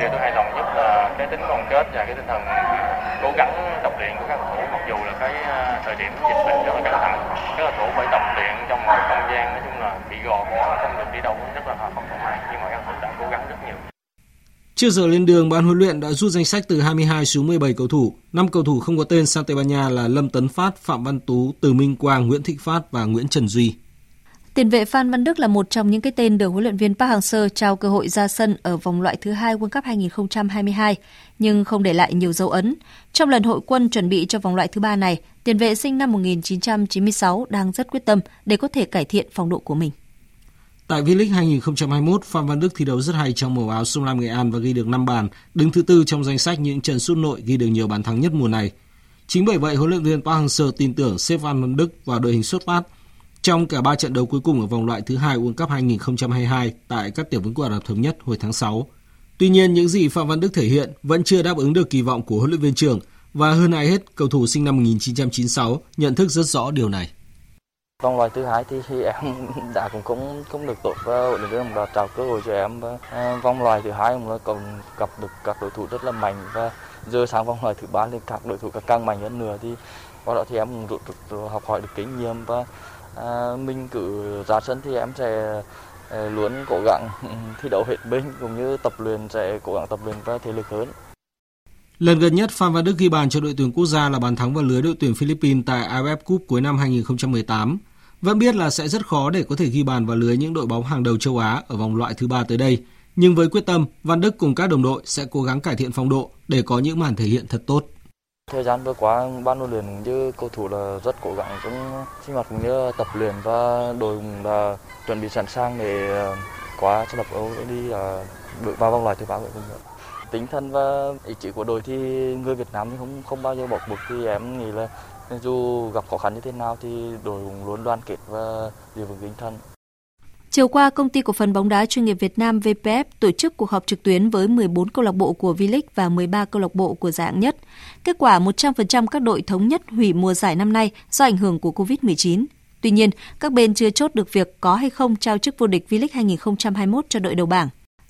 Điều tôi hài lòng nhất là cái tính đoàn kết và cái tinh thần cố gắng tập luyện của các cầu thủ mặc dù là cái à, thời điểm dịch bệnh rất là căng thẳng. Các cầu thủ phải tập luyện trong một không gian nói chung là bị gò không được đi đâu rất là không thoải mái nhưng mà các cầu thủ đã cố gắng rất nhiều. Trước giờ lên đường, ban huấn luyện đã rút danh sách từ 22 xuống 17 cầu thủ. 5 cầu thủ không có tên sang Tây Ban Nha là Lâm Tấn Phát, Phạm Văn Tú, Từ Minh Quang, Nguyễn Thị Phát và Nguyễn Trần Duy. Tiền vệ Phan Văn Đức là một trong những cái tên được huấn luyện viên Park Hang-seo trao cơ hội ra sân ở vòng loại thứ hai World Cup 2022, nhưng không để lại nhiều dấu ấn. Trong lần hội quân chuẩn bị cho vòng loại thứ ba này, tiền vệ sinh năm 1996 đang rất quyết tâm để có thể cải thiện phong độ của mình. Tại V-League 2021, Phan Văn Đức thi đấu rất hay trong màu áo Sông Lam Nghệ An và ghi được 5 bàn, đứng thứ tư trong danh sách những trận sút nội ghi được nhiều bàn thắng nhất mùa này. Chính bởi vậy, huấn luyện viên Park Hang-seo tin tưởng xếp Phan Văn Đức vào đội hình xuất phát trong cả ba trận đấu cuối cùng ở vòng loại thứ hai World Cup 2022 tại các tiểu vương quốc Ả Rập Thống Nhất hồi tháng 6. Tuy nhiên, những gì Phạm Văn Đức thể hiện vẫn chưa đáp ứng được kỳ vọng của huấn luyện viên trưởng và hơn ai hết, cầu thủ sinh năm 1996 nhận thức rất rõ điều này. Vòng loại thứ hai thì, em đã cũng không không được tốt và huấn luyện viên đã trao cơ hội cho em à, vòng loại thứ hai cũng còn gặp được các đối thủ rất là mạnh và giờ sang vòng loại thứ ba thì các đối thủ càng mạnh hơn nữa thì qua đó thì em cũng rút, rút, học hỏi được kinh nghiệm và à, mình cứ ra sân thì em sẽ ờ, luôn cố gắng thi đấu hết mình cũng như tập luyện sẽ cố gắng tập luyện và thể lực hơn. Lần gần nhất Phan Văn Đức ghi bàn cho đội tuyển quốc gia là bàn thắng vào lưới đội tuyển Philippines tại AFF Cup cuối năm 2018. Vẫn biết là sẽ rất khó để có thể ghi bàn vào lưới những đội bóng hàng đầu châu Á ở vòng loại thứ ba tới đây. Nhưng với quyết tâm, Văn Đức cùng các đồng đội sẽ cố gắng cải thiện phong độ để có những màn thể hiện thật tốt. Thời gian vừa qua, ban huấn luyện cũng như cầu thủ là rất cố gắng trong sinh hoạt cũng như tập luyện và đội cũng là chuẩn bị sẵn sàng để ờ, qua cho lập đi là bước vào vòng loại thứ ba của mình. Tinh thần và ý chí của đội thì người Việt Nam thì không không bao giờ bỏ cuộc thì em nghĩ là dù gặp khó khăn như thế nào thì đội cũng luôn đoàn kết và giữ vững tinh thần. Chiều qua, công ty cổ phần bóng đá chuyên nghiệp Việt Nam VPF tổ chức cuộc họp trực tuyến với 14 câu lạc bộ của V-League và 13 câu lạc bộ của giải hạng nhất. Kết quả 100% các đội thống nhất hủy mùa giải năm nay do ảnh hưởng của Covid-19. Tuy nhiên, các bên chưa chốt được việc có hay không trao chức vô địch V-League 2021 cho đội đầu bảng.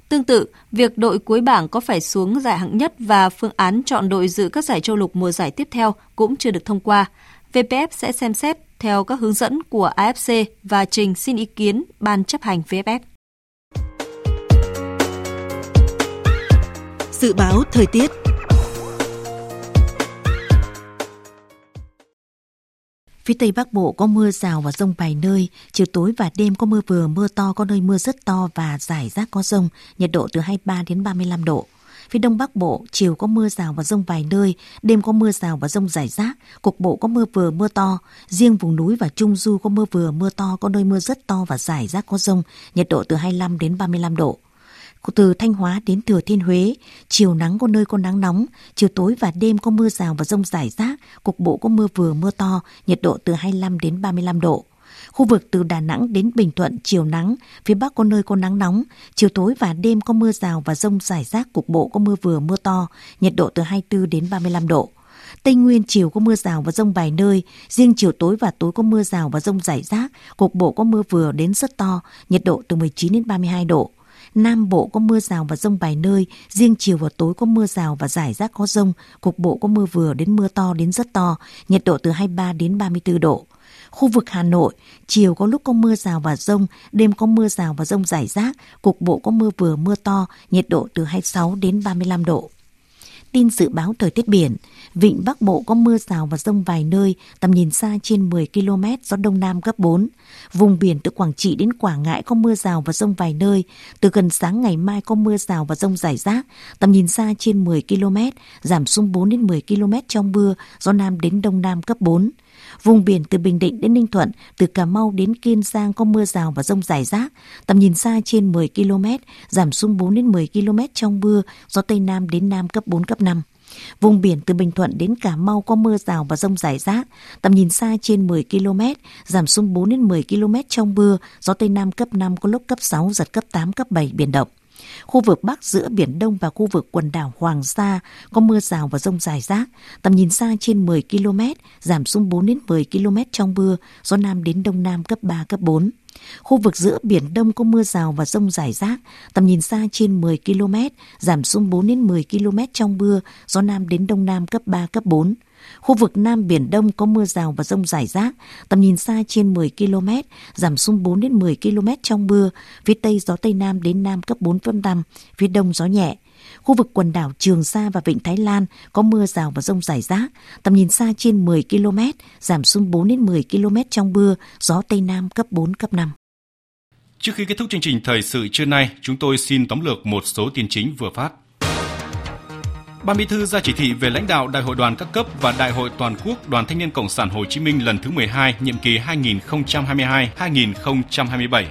Tương tự, việc đội cuối bảng có phải xuống giải hạng nhất và phương án chọn đội dự các giải châu lục mùa giải tiếp theo cũng chưa được thông qua. VPF sẽ xem xét theo các hướng dẫn của AFC và trình xin ý kiến Ban chấp hành VFF. Dự báo thời tiết Phía Tây Bắc Bộ có mưa rào và rông vài nơi, chiều tối và đêm có mưa vừa, mưa to, có nơi mưa rất to và rải rác có rông, nhiệt độ từ 23 đến 35 độ. Phía Đông Bắc Bộ, chiều có mưa rào và rông vài nơi, đêm có mưa rào và rông rải rác, cục bộ có mưa vừa mưa to. Riêng vùng núi và Trung Du có mưa vừa mưa to, có nơi mưa rất to và rải rác có rông, nhiệt độ từ 25 đến 35 độ. Từ Thanh Hóa đến Thừa Thiên Huế, chiều nắng có nơi có nắng nóng, chiều tối và đêm có mưa rào và rông rải rác, cục bộ có mưa vừa mưa to, nhiệt độ từ 25 đến 35 độ. Khu vực từ Đà Nẵng đến Bình Thuận chiều nắng, phía Bắc có nơi có nắng nóng, chiều tối và đêm có mưa rào và rông rải rác cục bộ có mưa vừa mưa to, nhiệt độ từ 24 đến 35 độ. Tây Nguyên chiều có mưa rào và rông vài nơi, riêng chiều tối và tối có mưa rào và rông rải rác, cục bộ có mưa vừa đến rất to, nhiệt độ từ 19 đến 32 độ. Nam Bộ có mưa rào và rông vài nơi, riêng chiều và tối có mưa rào và rải rác có rông, cục bộ có mưa vừa đến mưa to đến rất to, nhiệt độ từ 23 đến 34 độ. Khu vực Hà Nội, chiều có lúc có mưa rào và rông, đêm có mưa rào và rông rải rác, cục bộ có mưa vừa mưa to, nhiệt độ từ 26 đến 35 độ. Tin dự báo thời tiết biển, vịnh Bắc Bộ có mưa rào và rông vài nơi, tầm nhìn xa trên 10 km, gió Đông Nam cấp 4. Vùng biển từ Quảng Trị đến Quảng Ngãi có mưa rào và rông vài nơi, từ gần sáng ngày mai có mưa rào và rông rải rác, tầm nhìn xa trên 10 km, giảm xuống 4 đến 10 km trong mưa, gió Nam đến Đông Nam cấp 4. Vùng biển từ Bình Định đến Ninh Thuận, từ Cà Mau đến Kiên Giang có mưa rào và rông rải rác, tầm nhìn xa trên 10 km, giảm xuống 4 đến 10 km trong mưa, gió Tây Nam đến Nam cấp 4, cấp 5. Vùng biển từ Bình Thuận đến Cà Mau có mưa rào và rông rải rác, tầm nhìn xa trên 10 km, giảm xuống 4 đến 10 km trong mưa, gió Tây Nam cấp 5 có lúc cấp 6, giật cấp 8, cấp 7, biển động. Khu vực Bắc giữa Biển Đông và khu vực quần đảo Hoàng Sa có mưa rào và rông rải rác, tầm nhìn xa trên 10 km, giảm xuống 4 đến 10 km trong mưa, gió Nam đến Đông Nam cấp 3, cấp 4. Khu vực giữa Biển Đông có mưa rào và rông rải rác, tầm nhìn xa trên 10 km, giảm xuống 4 đến 10 km trong mưa, gió Nam đến Đông Nam cấp 3, cấp 4. Khu vực Nam Biển Đông có mưa rào và rông rải rác, tầm nhìn xa trên 10 km, giảm xuống 4 đến 10 km trong mưa, phía Tây gió Tây Nam đến Nam cấp 4, cấp 5, phía Đông gió nhẹ. Khu vực quần đảo Trường Sa và Vịnh Thái Lan có mưa rào và rông rải rác, tầm nhìn xa trên 10 km, giảm xuống 4 đến 10 km trong mưa, gió Tây Nam cấp 4, cấp 5. Trước khi kết thúc chương trình thời sự trưa nay, chúng tôi xin tóm lược một số tin chính vừa phát. Ban Bí thư ra chỉ thị về lãnh đạo Đại hội đoàn các cấp và Đại hội toàn quốc Đoàn Thanh niên Cộng sản Hồ Chí Minh lần thứ 12, nhiệm kỳ 2022-2027.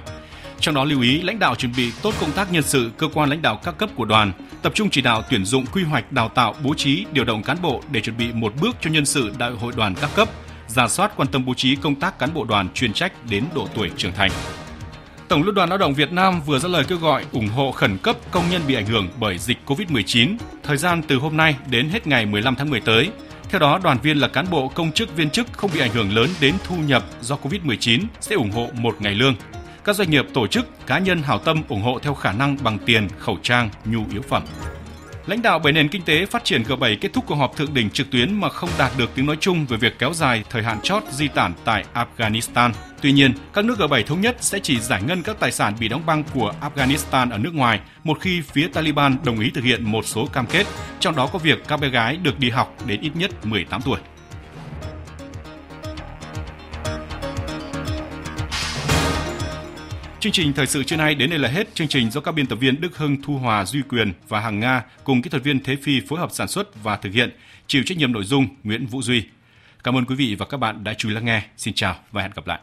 Trong đó lưu ý lãnh đạo chuẩn bị tốt công tác nhân sự cơ quan lãnh đạo các cấp của đoàn, tập trung chỉ đạo tuyển dụng quy hoạch đào tạo bố trí điều động cán bộ để chuẩn bị một bước cho nhân sự đại hội đoàn các cấp, giả soát quan tâm bố trí công tác cán bộ đoàn chuyên trách đến độ tuổi trưởng thành. Tổng Liên đoàn Lao động Việt Nam vừa ra lời kêu gọi ủng hộ khẩn cấp công nhân bị ảnh hưởng bởi dịch COVID-19, thời gian từ hôm nay đến hết ngày 15 tháng 10 tới. Theo đó, đoàn viên là cán bộ công chức viên chức không bị ảnh hưởng lớn đến thu nhập do COVID-19 sẽ ủng hộ một ngày lương. Các doanh nghiệp, tổ chức, cá nhân hảo tâm ủng hộ theo khả năng bằng tiền, khẩu trang, nhu yếu phẩm. Lãnh đạo bảy nền kinh tế phát triển G7 kết thúc cuộc họp thượng đỉnh trực tuyến mà không đạt được tiếng nói chung về việc kéo dài thời hạn chót di tản tại Afghanistan. Tuy nhiên, các nước G7 thống nhất sẽ chỉ giải ngân các tài sản bị đóng băng của Afghanistan ở nước ngoài một khi phía Taliban đồng ý thực hiện một số cam kết, trong đó có việc các bé gái được đi học đến ít nhất 18 tuổi. Chương trình thời sự trưa nay đến đây là hết. Chương trình do các biên tập viên Đức Hưng, Thu Hòa, Duy Quyền và Hằng Nga cùng kỹ thuật viên Thế Phi phối hợp sản xuất và thực hiện. Chịu trách nhiệm nội dung Nguyễn Vũ Duy. Cảm ơn quý vị và các bạn đã chú ý lắng nghe. Xin chào và hẹn gặp lại.